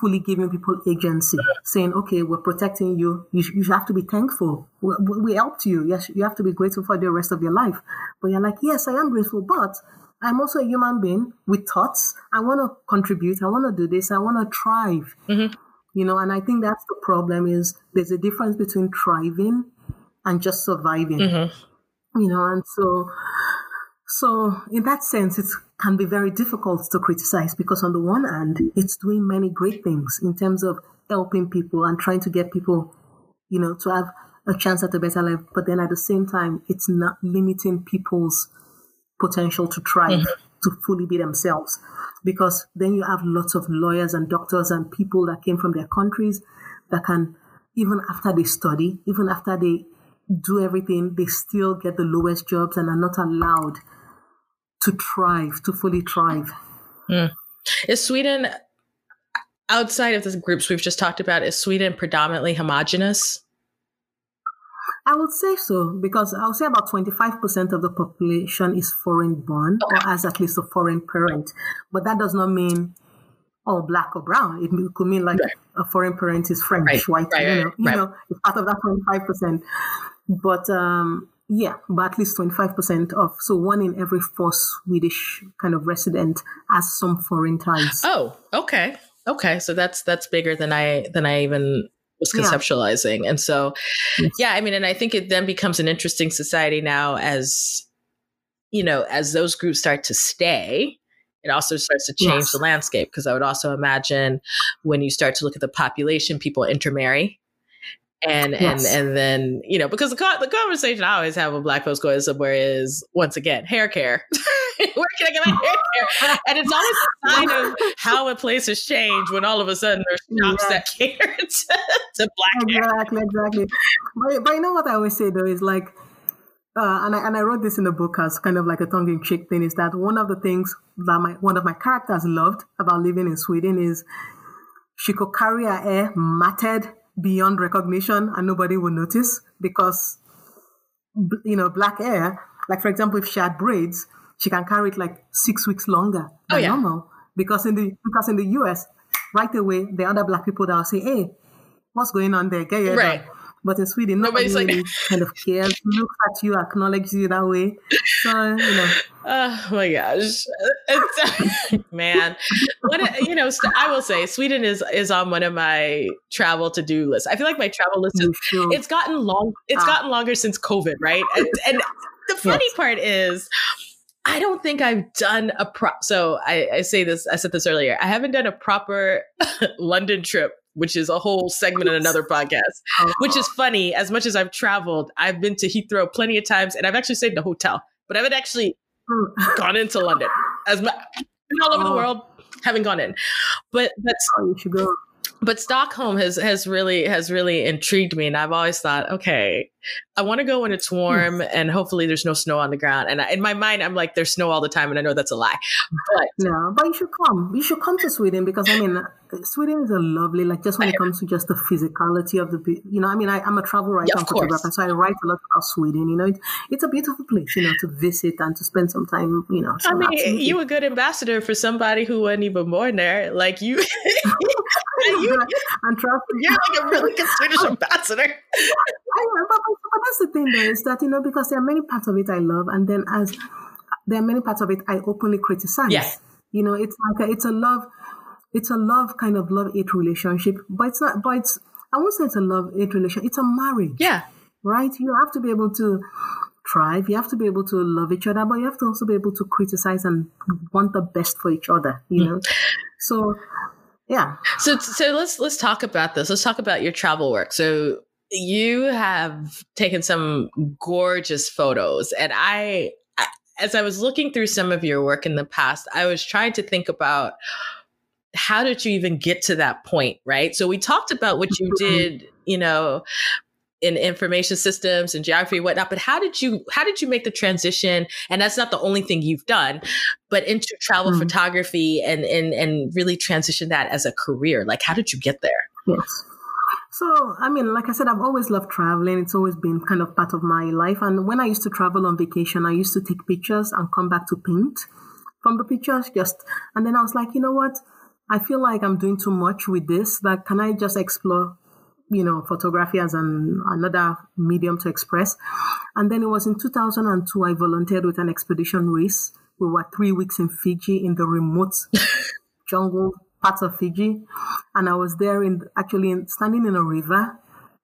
fully giving people agency, saying, okay, we're protecting you. You, you have to be thankful. We, we helped you. Yes, you have to be grateful for the rest of your life. But you're like, yes, I am grateful, but I'm also a human being with thoughts. I want to contribute. I want to do this. I want to thrive. Mm-hmm. You know, and I think that's the problem is there's a difference between thriving and just surviving. Mm-hmm. You know, and so so in that sense it can be very difficult to criticize because on the one hand it's doing many great things in terms of helping people and trying to get people, you know, to have a chance at a better life. But then at the same time, it's not limiting people's potential to thrive, mm-hmm. to fully be themselves. Because then you have lots of lawyers and doctors and people that came from their countries that can, even after they study, even after they do everything, they still get the lowest jobs and are not allowed to thrive, to fully thrive. Mm. Is Sweden, outside of the groups we've just talked about, is Sweden predominantly homogenous? I would say so because I would say about 25% of the population is foreign born or has at least a foreign parent. But that does not mean all black or brown. It could mean like right. a foreign parent is French, right. white, right. you know, you know, it's part of that 25%. But um, yeah, but at least 25% of, so one in every four Swedish kind of resident has some foreign ties. Oh, okay. Okay. So that's, that's bigger than I, than I even was conceptualizing. Yeah. And so, mm-hmm. yeah, I mean, and I think it then becomes an interesting society now as, you know, as those groups start to stay, it also starts to change yes. the landscape. Because I would also imagine when you start to look at the population, people intermarry and yes. and and then you know because the the conversation I always have with black folks going somewhere is once again hair care. Where can I get my hair care? And it's always a sign of how a place has changed when all of a sudden there's shops that cater to, to black exactly, hair. Exactly, exactly. But, but you know what I always say though is like, uh, and I and I wrote this in the book as kind of like a tongue in cheek thing is that one of the things that my one of my characters loved about living in Sweden is she could carry her hair matted beyond recognition and nobody would notice because you know black hair like for example if she had braids she can carry it like six weeks longer than oh, yeah. normal because in the because in the us right away the other black people that will say hey what's going on there get your right. But in Sweden, nobody really like... kind of cares, looks at you, acknowledges you that way. So, you know. Oh my gosh, man! What you know, I will say Sweden is is on one of my travel to do lists. I feel like my travel list is, it's gotten long. It's ah. gotten longer since COVID, right? And, and the funny yes. part is. I don't think I've done a pro. So I, I say this. I said this earlier. I haven't done a proper London trip which is a whole segment in another podcast, which is funny. As much as I've traveled, I've been to Heathrow plenty of times and I've actually stayed in a hotel, but I haven't actually hmm. gone into London. As much, been all over the oh. world, haven't gone in. But that's. Oh, you should go but Stockholm has has really has really intrigued me, and I've always thought, okay, I want to go when it's warm, mm. and hopefully there's no snow on the ground. And I, in my mind, I'm like, there's snow all the time, and I know that's a lie. But no, but you should come. You should come to Sweden because I mean, Sweden is a lovely, like just when it comes to just the physicality of the, you know, I mean, I, am a travel writer, yeah, photographer, so I write a lot about Sweden. You know, it, it's a beautiful place, you know, to visit and to spend some time. You know, so I mean, absolutely. you a good ambassador for somebody who wasn't even born there, like you. you, and trust me, you're like a really good Swedish ambassador. I know, but, but that's the thing, though, is that you know because there are many parts of it I love, and then as there are many parts of it I openly criticize. Yes. You know, it's like a, it's a love, it's a love kind of love hate relationship, but it's not. But it's I won't say it's a love hate relationship. It's a marriage. Yeah. Right. You have to be able to thrive. You have to be able to love each other, but you have to also be able to criticize and want the best for each other, you mm. know? So, yeah. So, so let's, let's talk about this. Let's talk about your travel work. So you have taken some gorgeous photos and I, as I was looking through some of your work in the past, I was trying to think about how did you even get to that point, right? So we talked about what you mm-hmm. did, you know, in information systems and geography and whatnot but how did you how did you make the transition and that's not the only thing you've done but into travel mm-hmm. photography and and and really transition that as a career like how did you get there yes so, I mean, like I said, I've always loved traveling. It's always been kind of part of my life. And when I used to travel on vacation, I used to take pictures and come back to paint from the pictures just, and then I was like, you know what? I feel like I'm doing too much with this. That can I just explore you know, photography as an another medium to express. And then it was in 2002 I volunteered with an expedition race. We were three weeks in Fiji in the remote jungle parts of Fiji, and I was there in actually in, standing in a river,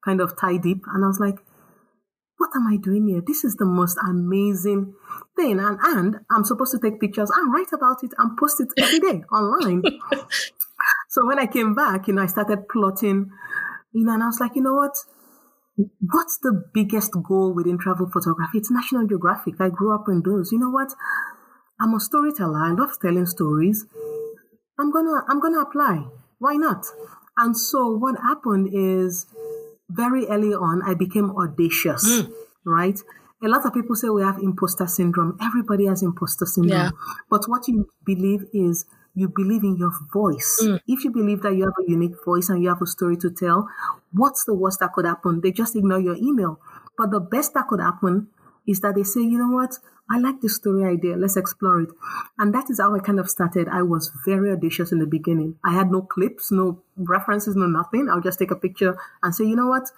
kind of tie deep, and I was like, "What am I doing here? This is the most amazing." thing and, and i'm supposed to take pictures and write about it and post it every day online so when i came back you know i started plotting you know, and I was like, you know what? What's the biggest goal within travel photography? It's National Geographic. I grew up in those. You know what? I'm a storyteller. I love telling stories. I'm gonna I'm gonna apply. Why not? And so what happened is very early on I became audacious, mm. right? A lot of people say we have imposter syndrome. Everybody has imposter syndrome. Yeah. But what you believe is you believe in your voice. Mm. If you believe that you have a unique voice and you have a story to tell, what's the worst that could happen? They just ignore your email. But the best that could happen is that they say, you know what? I like this story idea. Let's explore it. And that is how I kind of started. I was very audacious in the beginning. I had no clips, no references, no nothing. I'll just take a picture and say, you know what?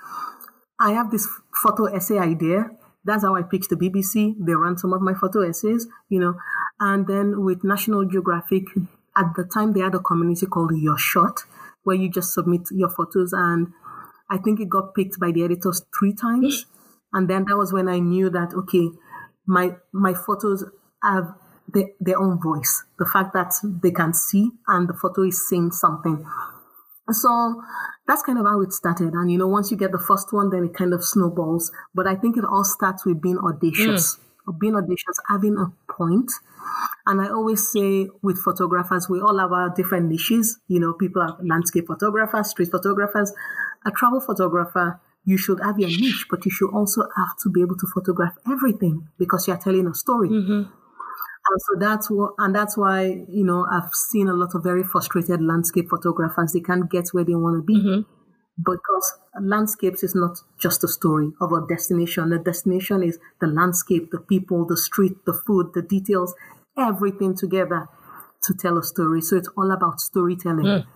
I have this photo essay idea. That's how I pitched the BBC. They ran some of my photo essays, you know. And then with National Geographic, at the time they had a community called Your Shot, where you just submit your photos, and I think it got picked by the editors three times, and then that was when I knew that okay, my my photos have their, their own voice. The fact that they can see and the photo is saying something. So that's kind of how it started. And you know, once you get the first one, then it kind of snowballs. But I think it all starts with being audacious, mm. being audacious, having a point, and I always say with photographers, we all have our different niches. You know, people are landscape photographers, street photographers. A travel photographer, you should have your niche, but you should also have to be able to photograph everything because you're telling a story. Mm-hmm. And so that's what, and that's why, you know, I've seen a lot of very frustrated landscape photographers. They can't get where they want to be. Mm-hmm because landscapes is not just a story of a destination. The destination is the landscape, the people, the street, the food, the details, everything together to tell a story. So it's all about storytelling. Mm.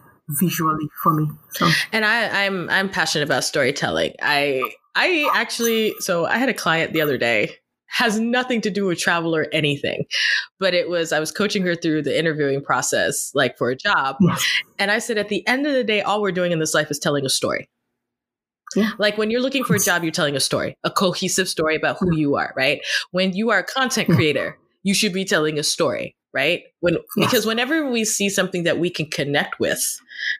visually for me so and i i'm i'm passionate about storytelling i i actually so i had a client the other day has nothing to do with travel or anything. But it was, I was coaching her through the interviewing process, like for a job. Yes. And I said, at the end of the day, all we're doing in this life is telling a story. Yeah. Like when you're looking for a job, you're telling a story, a cohesive story about who you are, right? When you are a content creator, you should be telling a story, right? When because whenever we see something that we can connect with,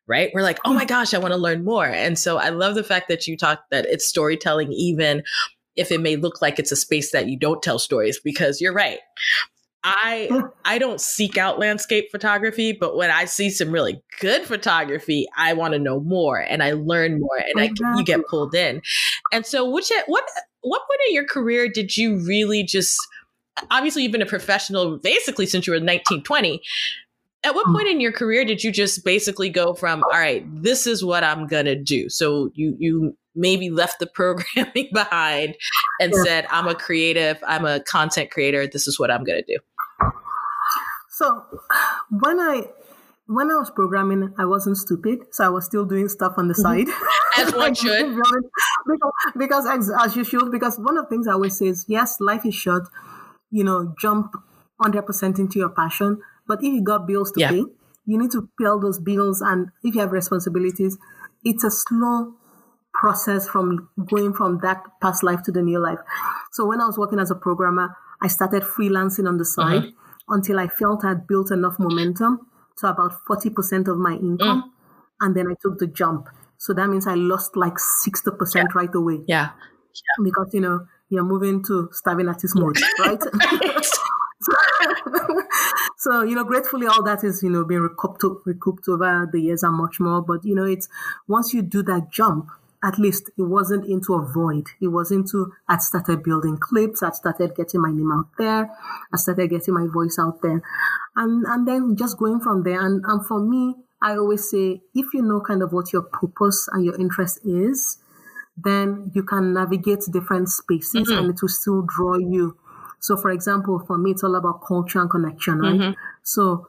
right? We're like, "Oh my gosh, I want to learn more." And so I love the fact that you talk that it's storytelling even if it may look like it's a space that you don't tell stories because you're right. I I don't seek out landscape photography, but when I see some really good photography, I want to know more and I learn more and. I you get pulled in. And so which what what point in your career did you really just obviously you've been a professional basically since you were 19 20 at what hmm. point in your career did you just basically go from all right this is what i'm gonna do so you you maybe left the programming behind and yeah. said, I'm a creative, I'm a content creator, this is what I'm going to do? So when I when I was programming, I wasn't stupid, so I was still doing stuff on the mm-hmm. side. As one should. because, because as, as, you should, because one of the things I always say is, yes, life is short, you know, jump 100% into your passion. But if you got bills to yeah. pay, you need to pay all those bills. And if you have responsibilities, it's a slow process from going from that past life to the new life. So when I was working as a programmer, I started freelancing on the side uh-huh. until I felt I'd built enough momentum to about 40% of my income. Mm. And then I took the jump. So that means I lost like 60% yeah. right away. Yeah. yeah. Because, you know, you're moving to starving artist mode, right? so you know gratefully all that is you know being recouped recouped over the years and much more but you know it's once you do that jump at least it wasn't into a void. It was into, I started building clips. I started getting my name out there. I started getting my voice out there. And, and then just going from there. And, and for me, I always say, if you know kind of what your purpose and your interest is, then you can navigate different spaces mm-hmm. and it will still draw you. So for example, for me, it's all about culture and connection, right? Mm-hmm. So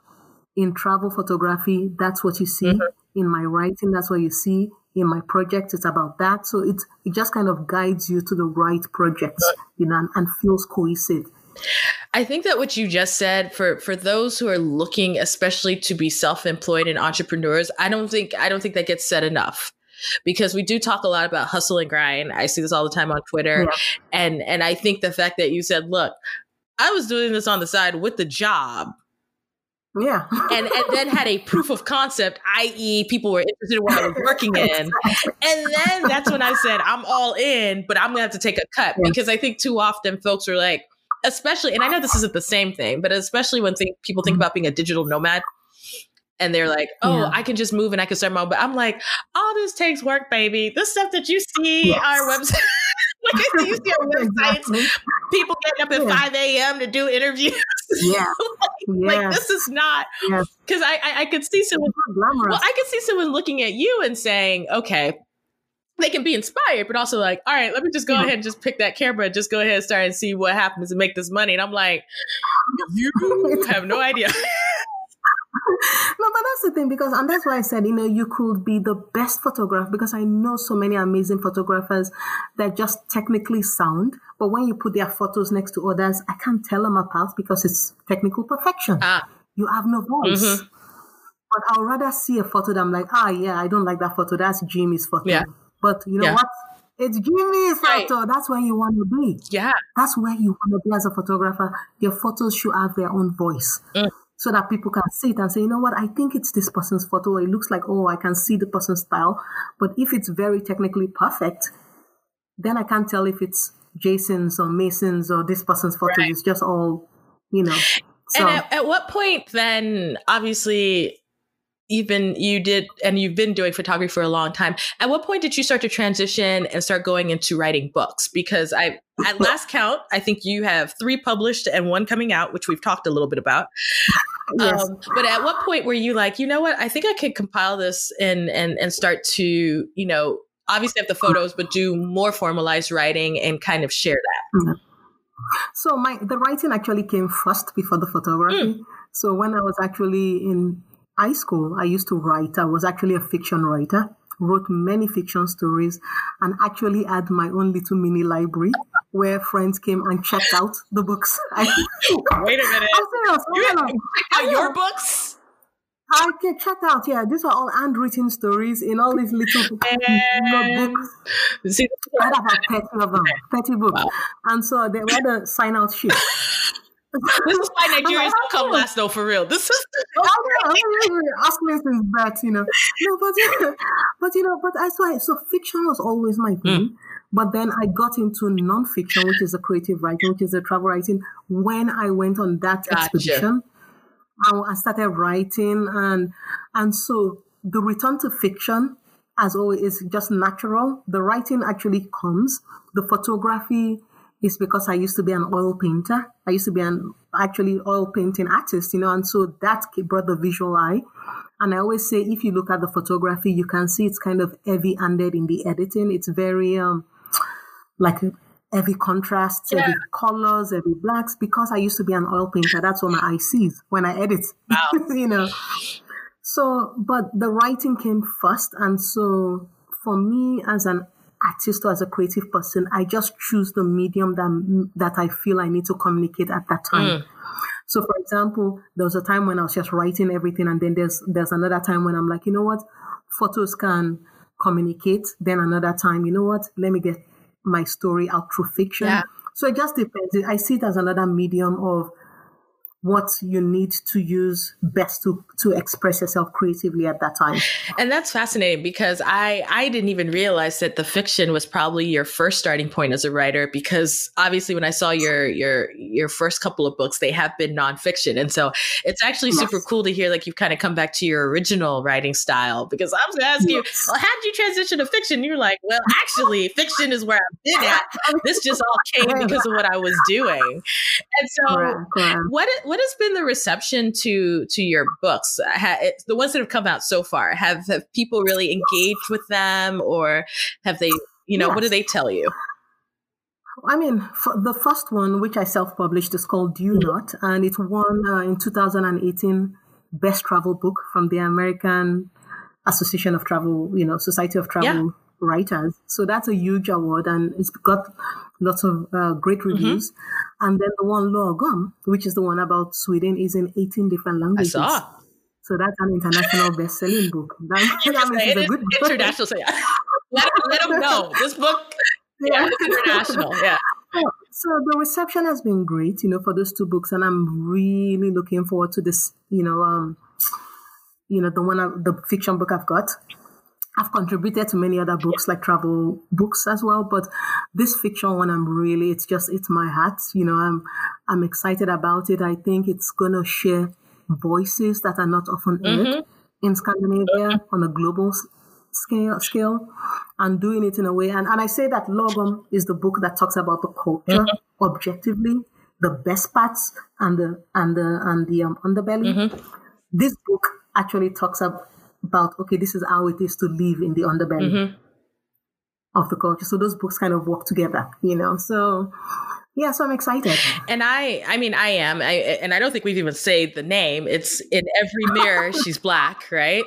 in travel photography, that's what you see. Mm-hmm. In my writing, that's what you see in my project it's about that so it it just kind of guides you to the right project you know and, and feels cohesive I think that what you just said for for those who are looking especially to be self-employed and entrepreneurs, I don't think I don't think that gets said enough. Because we do talk a lot about hustle and grind. I see this all the time on Twitter. Yeah. And and I think the fact that you said, look, I was doing this on the side with the job yeah. and, and then had a proof of concept, i.e., people were interested in what I was working in. And then that's when I said, I'm all in, but I'm going to have to take a cut yeah. because I think too often folks are like, especially, and I know this isn't the same thing, but especially when think, people think mm-hmm. about being a digital nomad and they're like, "Oh, yeah. I can just move and I can start my own." But I'm like, all this takes work, baby. The stuff that you see yes. our website, like you see our websites, people getting up at yeah. 5 a.m. to do interviews. Yeah, like, yes. like, this is not because I, I, I could see someone. Well, I could see someone looking at you and saying, "Okay." They can be inspired, but also like, all right, let me just go yeah. ahead and just pick that camera and just go ahead and start and see what happens and make this money. And I'm like, you have no idea. no, but that's the thing because, and that's why I said, you know, you could be the best photographer because I know so many amazing photographers that just technically sound, but when you put their photos next to others, I can't tell them apart because it's technical perfection. Ah. You have no voice. Mm-hmm. But I'd rather see a photo that I'm like, ah, yeah, I don't like that photo. That's Jimmy's photo. Yeah. But you know yeah. what? It's Jimmy's right. photo. That's where you want to be. Yeah. That's where you want to be as a photographer. Your photos should have their own voice. Mm so that people can see it and say, you know what, I think it's this person's photo. It looks like, oh, I can see the person's style. But if it's very technically perfect, then I can't tell if it's Jason's or Mason's or this person's photo. Right. It's just all, you know. So. And at, at what point then, obviously, you've you did and you've been doing photography for a long time at what point did you start to transition and start going into writing books because i at last count i think you have three published and one coming out which we've talked a little bit about yes. Um, but at what point were you like you know what i think i could compile this and and and start to you know obviously have the photos but do more formalized writing and kind of share that mm-hmm. so my the writing actually came first before the photography mm. so when i was actually in high school, I used to write. I was actually a fiction writer, wrote many fiction stories, and actually had my own little mini library where friends came and checked out the books. Wait a minute. I'm serious. You had, your books? I can check out. Yeah, these are all handwritten stories in all these little notebooks. See, I had about 30 of them, 30 books. Wow. And so they were the sign out sheet this is why Nigerians don't come last though, for real. This is Asking is that, you know. No, but but you know, but I saw so fiction was always my thing. Mm. But then I got into nonfiction, which is a creative writing, which is a travel writing, when I went on that gotcha. expedition. I started writing and and so the return to fiction as always is just natural. The writing actually comes. The photography is because I used to be an oil painter. I used to be an actually oil painting artist, you know, and so that brought the visual eye. And I always say, if you look at the photography, you can see it's kind of heavy handed in the editing. It's very, um, like heavy contrasts, yeah. heavy colors, heavy blacks, because I used to be an oil painter. That's what my eye sees when I edit, wow. you know. So, but the writing came first. And so for me as an artist or as a creative person, I just choose the medium that that I feel I need to communicate at that time. Mm. So, for example, there was a time when I was just writing everything, and then there's there's another time when I'm like, you know what, photos can communicate. Then another time, you know what, let me get my story out through fiction. Yeah. So it just depends. I see it as another medium of what you need to use best to to express yourself creatively at that time. And that's fascinating because I I didn't even realize that the fiction was probably your first starting point as a writer because obviously when I saw your your your first couple of books they have been nonfiction and so it's actually yes. super cool to hear like you've kind of come back to your original writing style because I was going to ask yes. you well how did you transition to fiction you're like well actually fiction is where I've been at this just all came because of what I was doing and so what what what has been the reception to to your books? the ones that have come out so far, have have people really engaged with them, or have they? You know, yes. what do they tell you? I mean, the first one, which I self published, is called Due mm-hmm. North, and it won uh, in 2018 Best Travel Book from the American Association of Travel, you know, Society of Travel. Writers. So that's a huge award, and it's got lots of uh, great mm-hmm. reviews. Mm-hmm. And then the one Lagom, which is the one about Sweden, is in 18 different languages. I saw. So that's an international best-selling book. That, that means it's a good book. International. So yeah. let, let them know. This book, yeah, it's international. Yeah. So the reception has been great, you know, for those two books, and I'm really looking forward to this, you know, um, you know, the one, the fiction book I've got. I've contributed to many other books like travel books as well, but this fiction one, I'm really, it's just, it's my heart. You know, I'm, I'm excited about it. I think it's going to share voices that are not often heard mm-hmm. in Scandinavia on a global scale, scale and doing it in a way. And, and I say that Lagom is the book that talks about the culture mm-hmm. objectively, the best parts and the, and the, and the um, underbelly. Mm-hmm. This book actually talks about about okay, this is how it is to live in the underbelly mm-hmm. of the culture. So those books kind of work together, you know. So yeah, so I'm excited. And I, I mean, I am, I, and I don't think we've even said the name. It's in every mirror, she's black, right?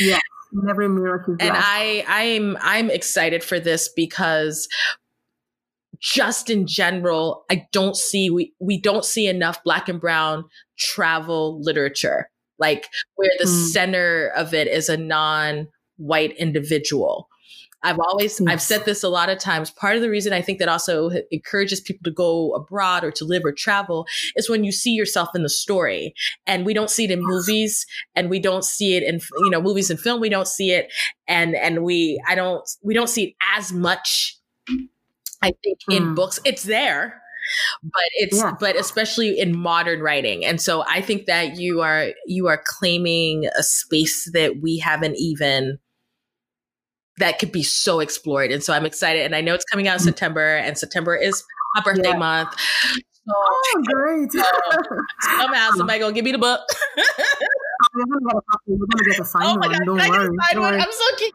Yeah, in every mirror, she's black. And I, I'm, I'm excited for this because just in general, I don't see we we don't see enough black and brown travel literature like where the mm. center of it is a non-white individual. I've always yes. I've said this a lot of times. Part of the reason I think that also encourages people to go abroad or to live or travel is when you see yourself in the story. And we don't see it in movies and we don't see it in you know movies and film we don't see it and and we I don't we don't see it as much I think in mm. books. It's there, but it's yeah. but especially in modern writing and so i think that you are you are claiming a space that we haven't even that could be so explored and so i'm excited and i know it's coming out in mm. september and september is my birthday yeah. month so, oh great so somehow somebody gonna give me the book We're gonna get a sign oh my God, don't worry. Don't worry. I'm so cute.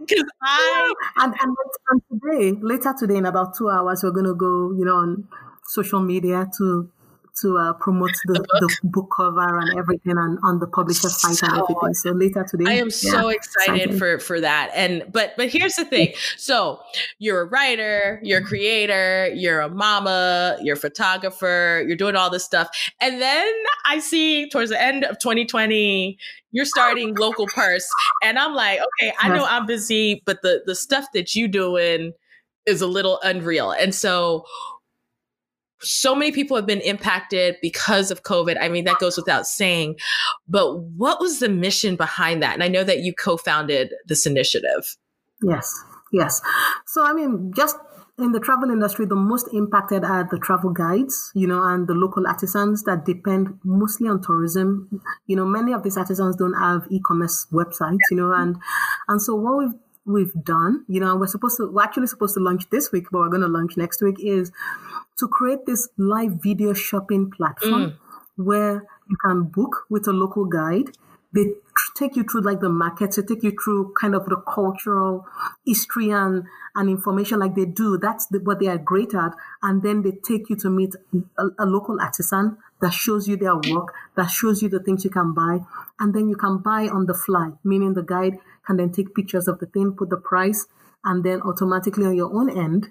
Because I and, and, and today, later today, in about two hours, we're gonna go, you know, on social media to to uh, promote the, the, book. the, book. cover and everything on, on the publisher's site so, and everything. So later today, I am yeah, so excited, excited, for for that. And but but here's the thing: so you're a writer, you're a creator, you're a mama, you're a photographer, you're doing all this stuff, and then I see towards the end of 2020. You're starting local purse, and I'm like, okay, I know I'm busy, but the the stuff that you're doing is a little unreal. And so, so many people have been impacted because of COVID. I mean, that goes without saying. But what was the mission behind that? And I know that you co founded this initiative. Yes, yes. So, I mean, just in the travel industry, the most impacted are the travel guides, you know, and the local artisans that depend mostly on tourism. You know, many of these artisans don't have e-commerce websites, you know, and and so what we've we've done, you know, we're supposed to we're actually supposed to launch this week, but we're going to launch next week is to create this live video shopping platform mm. where you can book with a local guide. They take you through like the markets, they take you through kind of the cultural history and, and information like they do. That's the, what they are great at. And then they take you to meet a, a local artisan that shows you their work, that shows you the things you can buy. And then you can buy on the fly, meaning the guide can then take pictures of the thing, put the price, and then automatically on your own end,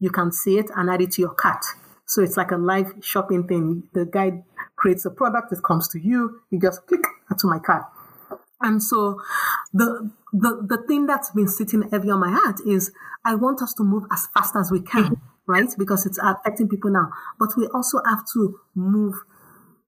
you can see it and add it to your cart. So it's like a live shopping thing. The guy creates a product, it comes to you, you just click to my cart. And so the, the the thing that's been sitting heavy on my heart is I want us to move as fast as we can, right? Because it's affecting people now. But we also have to move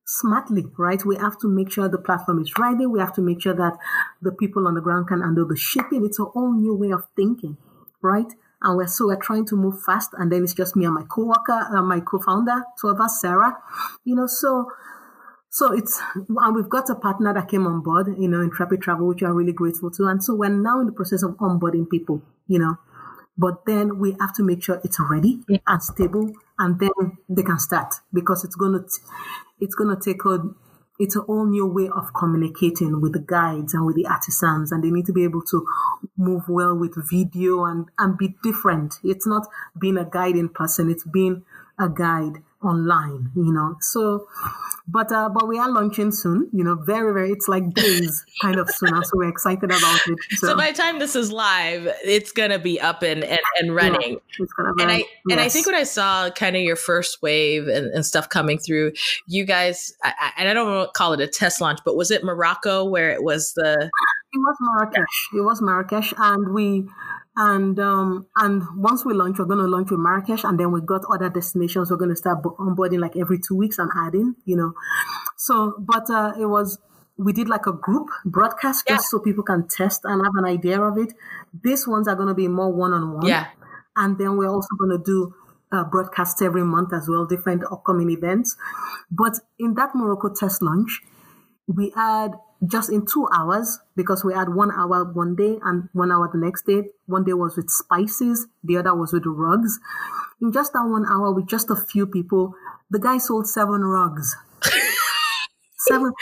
smartly, right? We have to make sure the platform is ready. We have to make sure that the people on the ground can handle the shipping. It's a whole new way of thinking, right? And we're so we're trying to move fast, and then it's just me and my co-worker, uh, my co-founder, two of us, Sarah. You know, so so it's and we've got a partner that came on board, you know, in Intrepid Travel, which I'm really grateful to. And so we're now in the process of onboarding people, you know. But then we have to make sure it's ready and stable, and then they can start because it's gonna it's gonna take a it's a whole new way of communicating with the guides and with the artisans and they need to be able to move well with video and, and be different. It's not being a guiding person, it's being a guide online, you know. So, but uh, but we are launching soon, you know, very very. It's like days kind of soon, so we're excited about it. So. so. by the time this is live, it's gonna be up and and, and running. Yeah, and I yes. and I think when I saw kind of your first wave and, and stuff coming through, you guys, I, and I don't call it a test launch, but was it Morocco where it was the? It was Marrakesh. It was Marrakesh, and we and um, and once we launch, we're going to launch with Marrakesh, and then we got other destinations. We're going to start onboarding like every two weeks and adding, you know. So, but uh, it was we did like a group broadcast just yeah. so people can test and have an idea of it. These ones are going to be more one on one. Yeah. And then we're also going to do uh, broadcasts every month as well, different upcoming events. But in that Morocco test launch, we had just in two hours because we had one hour one day and one hour the next day. One day was with spices, the other was with rugs. In just that one hour with just a few people, the guy sold seven rugs. seven.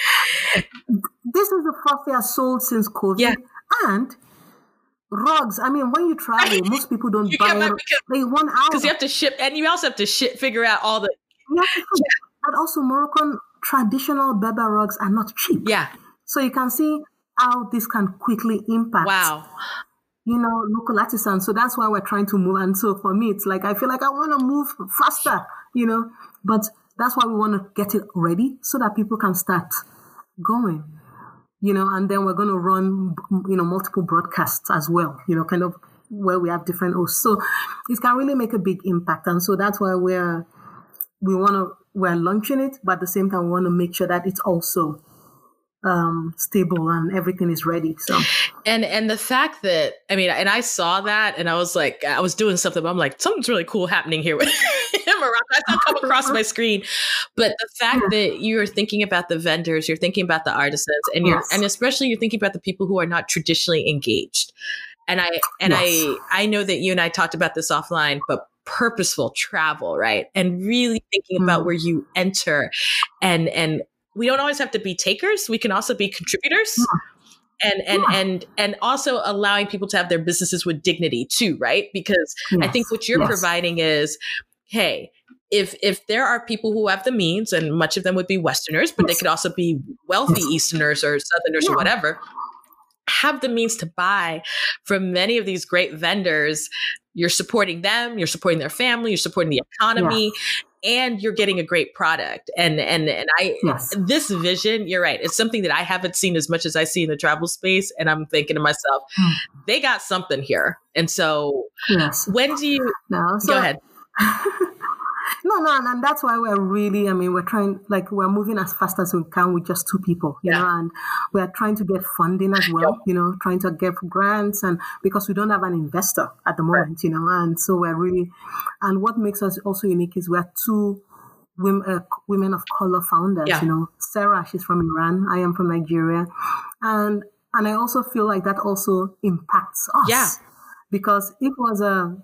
This is the first he has sold since COVID. Yeah. And rugs. I mean, when you travel, most people don't buy them. They one hour because you have to ship, and you also have to ship, figure out all the. Yeah, but also Moroccan traditional Berber rugs are not cheap. Yeah. So you can see how this can quickly impact. Wow. You know, local artisans. So that's why we're trying to move. And so for me, it's like I feel like I want to move faster, you know, but that's why we want to get it ready so that people can start going, you know, and then we're going to run, you know, multiple broadcasts as well, you know, kind of where we have different hosts. So it can really make a big impact. And so that's why we're, we want to, we're launching it, but at the same time, we want to make sure that it's also um, stable and everything is ready. So, and and the fact that I mean, and I saw that, and I was like, I was doing something, but I'm like, something's really cool happening here with Morocco. I saw come across my screen, but the fact that you're thinking about the vendors, you're thinking about the artisans, and you're yes. and especially you're thinking about the people who are not traditionally engaged. And I and yes. I I know that you and I talked about this offline, but purposeful travel, right? And really thinking mm. about where you enter and and we don't always have to be takers. We can also be contributors. Yeah. And and yeah. and and also allowing people to have their businesses with dignity too, right? Because yes. I think what you're yes. providing is, hey, if if there are people who have the means, and much of them would be Westerners, but yes. they could also be wealthy Easterners or Southerners yeah. or whatever, have the means to buy from many of these great vendors. You're supporting them, you're supporting their family, you're supporting the economy, and you're getting a great product. And and and I yes. this vision, you're right. It's something that I haven't seen as much as I see in the travel space. And I'm thinking to myself, hmm. they got something here. And so yes. when do you no, so, go ahead? no, no, and that's why we're really, I mean, we're trying, like, we're moving as fast as we can with just two people, you yeah. know, and we're trying to get funding as well, you know, trying to get grants, and because we don't have an investor at the moment, right. you know, and so we're really, and what makes us also unique is we're two women, uh, women of color founders, yeah. you know, Sarah, she's from Iran, I am from Nigeria, and and I also feel like that also impacts us. Yeah. Because it was a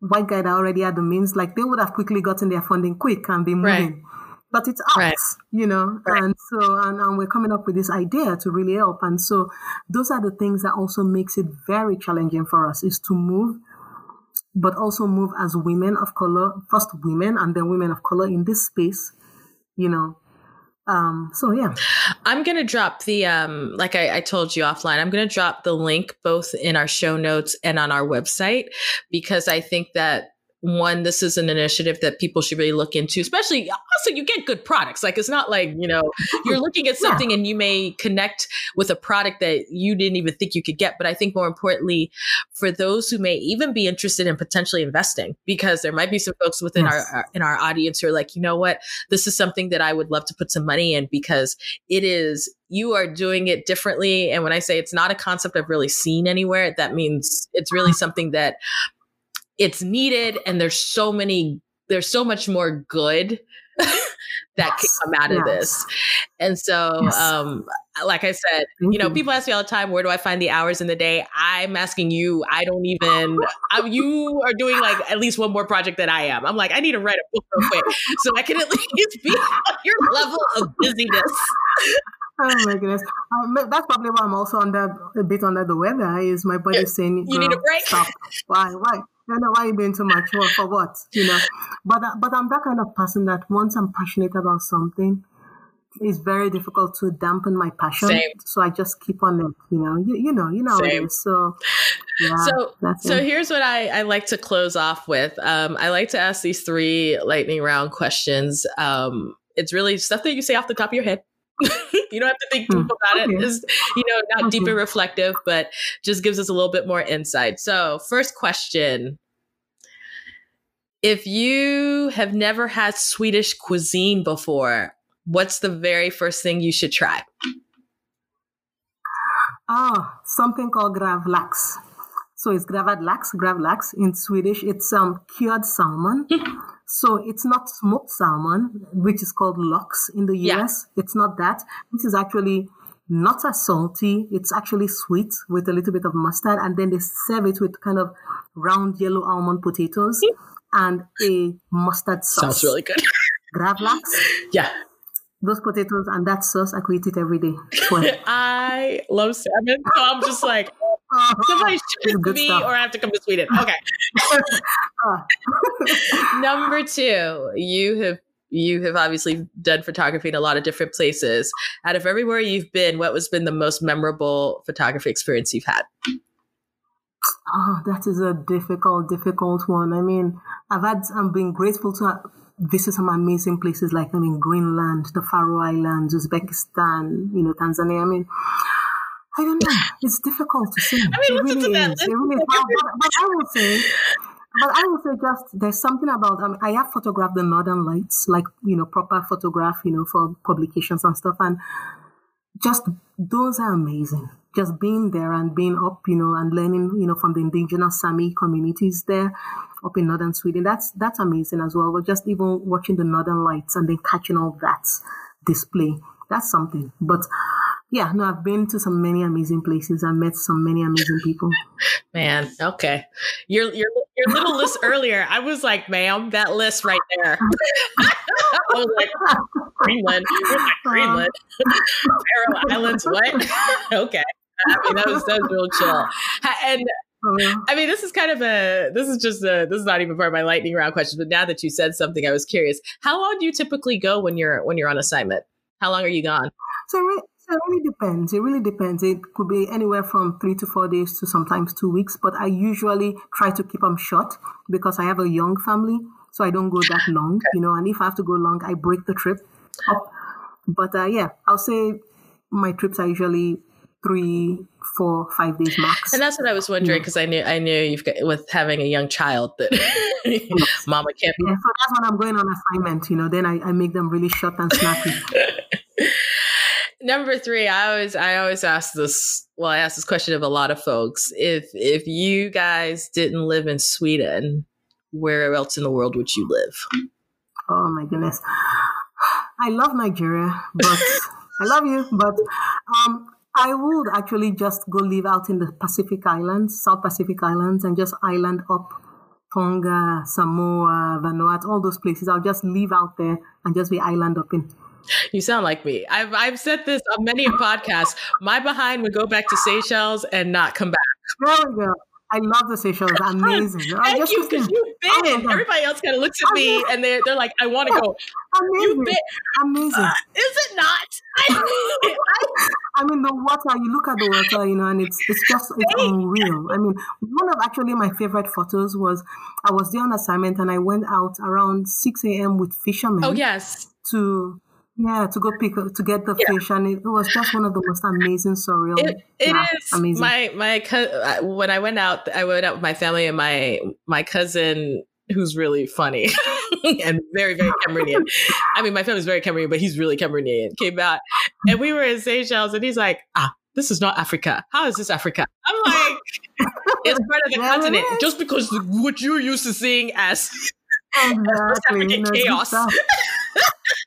white guy that already had the means, like they would have quickly gotten their funding quick and be moving. Right. But it's us, right. you know, right. and so and, and we're coming up with this idea to really help. And so those are the things that also makes it very challenging for us is to move, but also move as women of color, first women and then women of color in this space, you know, um, so yeah. I'm gonna drop the um like I, I told you offline, I'm gonna drop the link both in our show notes and on our website because I think that one, this is an initiative that people should really look into, especially also you get good products. Like it's not like, you know, you're looking at something and you may connect with a product that you didn't even think you could get. But I think more importantly, for those who may even be interested in potentially investing, because there might be some folks within yes. our, our in our audience who are like, you know what, this is something that I would love to put some money in because it is you are doing it differently. And when I say it's not a concept I've really seen anywhere, that means it's really uh-huh. something that it's needed and there's so many there's so much more good that can come out of this. And so, yes. um, like I said, you know, people ask me all the time, where do I find the hours in the day? I'm asking you. I don't even. I, you are doing like at least one more project than I am. I'm like, I need to write a book real quick so I can at least be on your level of busyness. Oh my goodness, um, that's probably why I'm also under a bit under the weather. Is my body saying, "You need a break." Stop. Why? Why? I know why you being too much for, what, you know. But uh, but I'm that kind of person that once I'm passionate about something, it's very difficult to dampen my passion. Same. So I just keep on it, you know. You, you know, you know Same. it is. So yeah, so so it. here's what I, I like to close off with. Um, I like to ask these three lightning round questions. Um, it's really stuff that you say off the top of your head. you don't have to think deep hmm. about okay. it. It's, you know, not okay. deep and reflective, but just gives us a little bit more insight. So, first question. If you have never had Swedish cuisine before, what's the very first thing you should try? Oh, something called gravlax. So it's gravad lax, gravlax in Swedish. It's um, cured salmon. So it's not smoked salmon, which is called lox in the US. Yeah. It's not that. This is actually not as salty. It's actually sweet with a little bit of mustard. And then they serve it with kind of round yellow almond potatoes hmm. and a mustard sauce. Sounds really good. Gravlax. Yeah. Those potatoes and that sauce, I could eat it every day. I love salmon. So I'm just like, Somebody should me, stuff. or I have to come to Sweden. Okay. Number two, you have you have obviously done photography in a lot of different places. Out of everywhere you've been, what was been the most memorable photography experience you've had? Oh, that is a difficult, difficult one. I mean, I've had, I'm being grateful to visit some amazing places like, I mean, Greenland, the Faroe Islands, Uzbekistan, you know, Tanzania. I mean, I don't know. It's difficult to say. I mean, it really is. It really is. But, but, but, I would say, but I would say just there's something about. I, mean, I have photographed the Northern Lights, like you know, proper photograph, you know, for publications and stuff, and just those are amazing. Just being there and being up, you know, and learning, you know, from the indigenous Sami communities there up in northern Sweden. That's that's amazing as well. But just even watching the Northern Lights and then catching all that display, that's something. But yeah, no, I've been to some many amazing places. and met some many amazing people. Man, okay. Your your your little list earlier, I was like, ma'am, that list right there. I was like, Greenland. Greenland? Faroe Islands, what? okay. I mean, that was that was real chill. And uh-huh. I mean, this is kind of a this is just a this is not even part of my lightning round questions, but now that you said something, I was curious. How long do you typically go when you're when you're on assignment? How long are you gone? So it really depends. It really depends. It could be anywhere from three to four days to sometimes two weeks, but I usually try to keep them short because I have a young family, so I don't go that long, okay. you know. And if I have to go long, I break the trip up. But uh, yeah, I'll say my trips are usually three, four, five days max. And that's what I was wondering because yeah. I knew I knew you've got with having a young child that yes. mama can't. Yeah, so that's when I'm going on assignment. You know, then I, I make them really short and snappy. Number three, I always I always ask this. Well, I ask this question of a lot of folks. If if you guys didn't live in Sweden, where else in the world would you live? Oh my goodness, I love Nigeria, but I love you, but um, I would actually just go live out in the Pacific Islands, South Pacific Islands, and just island up Tonga, Samoa, Vanuatu, all those places. I'll just live out there and just be island up in. You sound like me. I've I've said this on many podcasts. My behind would go back to Seychelles and not come back. There we go. I love the Seychelles. Amazing. Thank you, because you've been. Oh Everybody else kind of looks at me and they're, they're like, I want to go. Amazing. You've been. Amazing. Uh, is it not? I mean, the water, you look at the water, you know, and it's it's just it's unreal. I mean, one of actually my favorite photos was I was there on assignment and I went out around 6 a.m. with fishermen. Oh, yes. To yeah, to go pick to get the yeah. fish, and it, was just one of the most amazing surreal. It, it yeah, is amazing. My my when I went out, I went out with my family and my my cousin who's really funny and very, very Cameroonian. I mean, my family's very Cameroonian, but he's really Cameroonian. Came out and we were in Seychelles and he's like, ah, this is not Africa. How is this Africa? I'm like, it's part of the yeah, continent. Just because what you're used to seeing as, exactly. African chaos.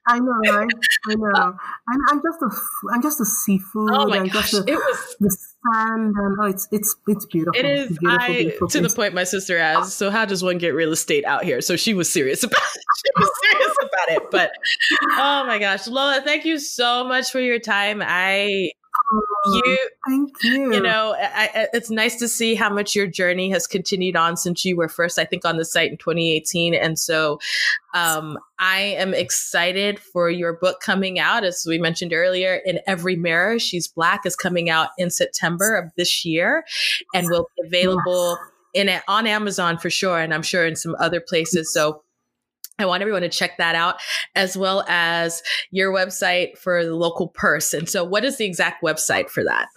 I know, right? I know. I'm, I'm just a, I'm just a seafood. Oh my I'm gosh, just a, it was the sand, and oh, it's it's it's beautiful. It is. Beautiful, I beautiful to the point my sister asked, so how does one get real estate out here? So she was serious about it. She was serious about it. But oh my gosh, Lola, thank you so much for your time. I you thank you you. know I, I, it's nice to see how much your journey has continued on since you were first i think on the site in 2018 and so um, i am excited for your book coming out. As we mentioned earlier in every mirror she's black is coming out in september of this year and will be available yes. in on amazon for sure and i'm sure in some other places. So I want everyone to check that out as well as your website for the local purse. And so, what is the exact website for that?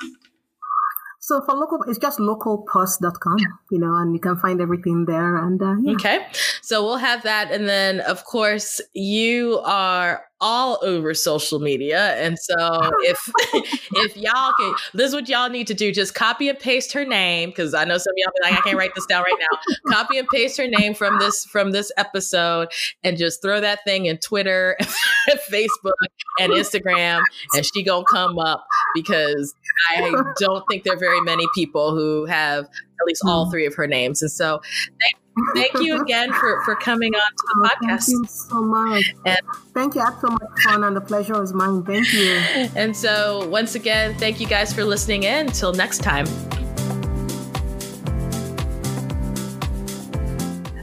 So for local, it's just localpurse.com, you know, and you can find everything there. And uh, yeah. okay, so we'll have that, and then of course you are all over social media. And so if if y'all can this is what y'all need to do. Just copy and paste her name. Cause I know some of y'all be like, I can't write this down right now. Copy and paste her name from this from this episode and just throw that thing in Twitter, Facebook, and Instagram, and she gonna come up because I don't think there are very many people who have at least all mm. three of her names. And so thank thank you again for, for coming on to the oh, podcast. Thank you so much. And thank you. I had so much fun, and the pleasure was mine. Thank you. And so, once again, thank you guys for listening in. Until next time.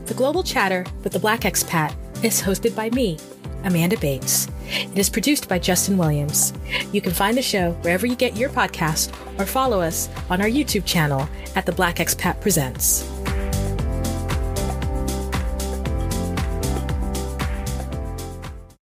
The Global Chatter with the Black Expat is hosted by me, Amanda Bates. It is produced by Justin Williams. You can find the show wherever you get your podcast or follow us on our YouTube channel at The Black Expat Presents.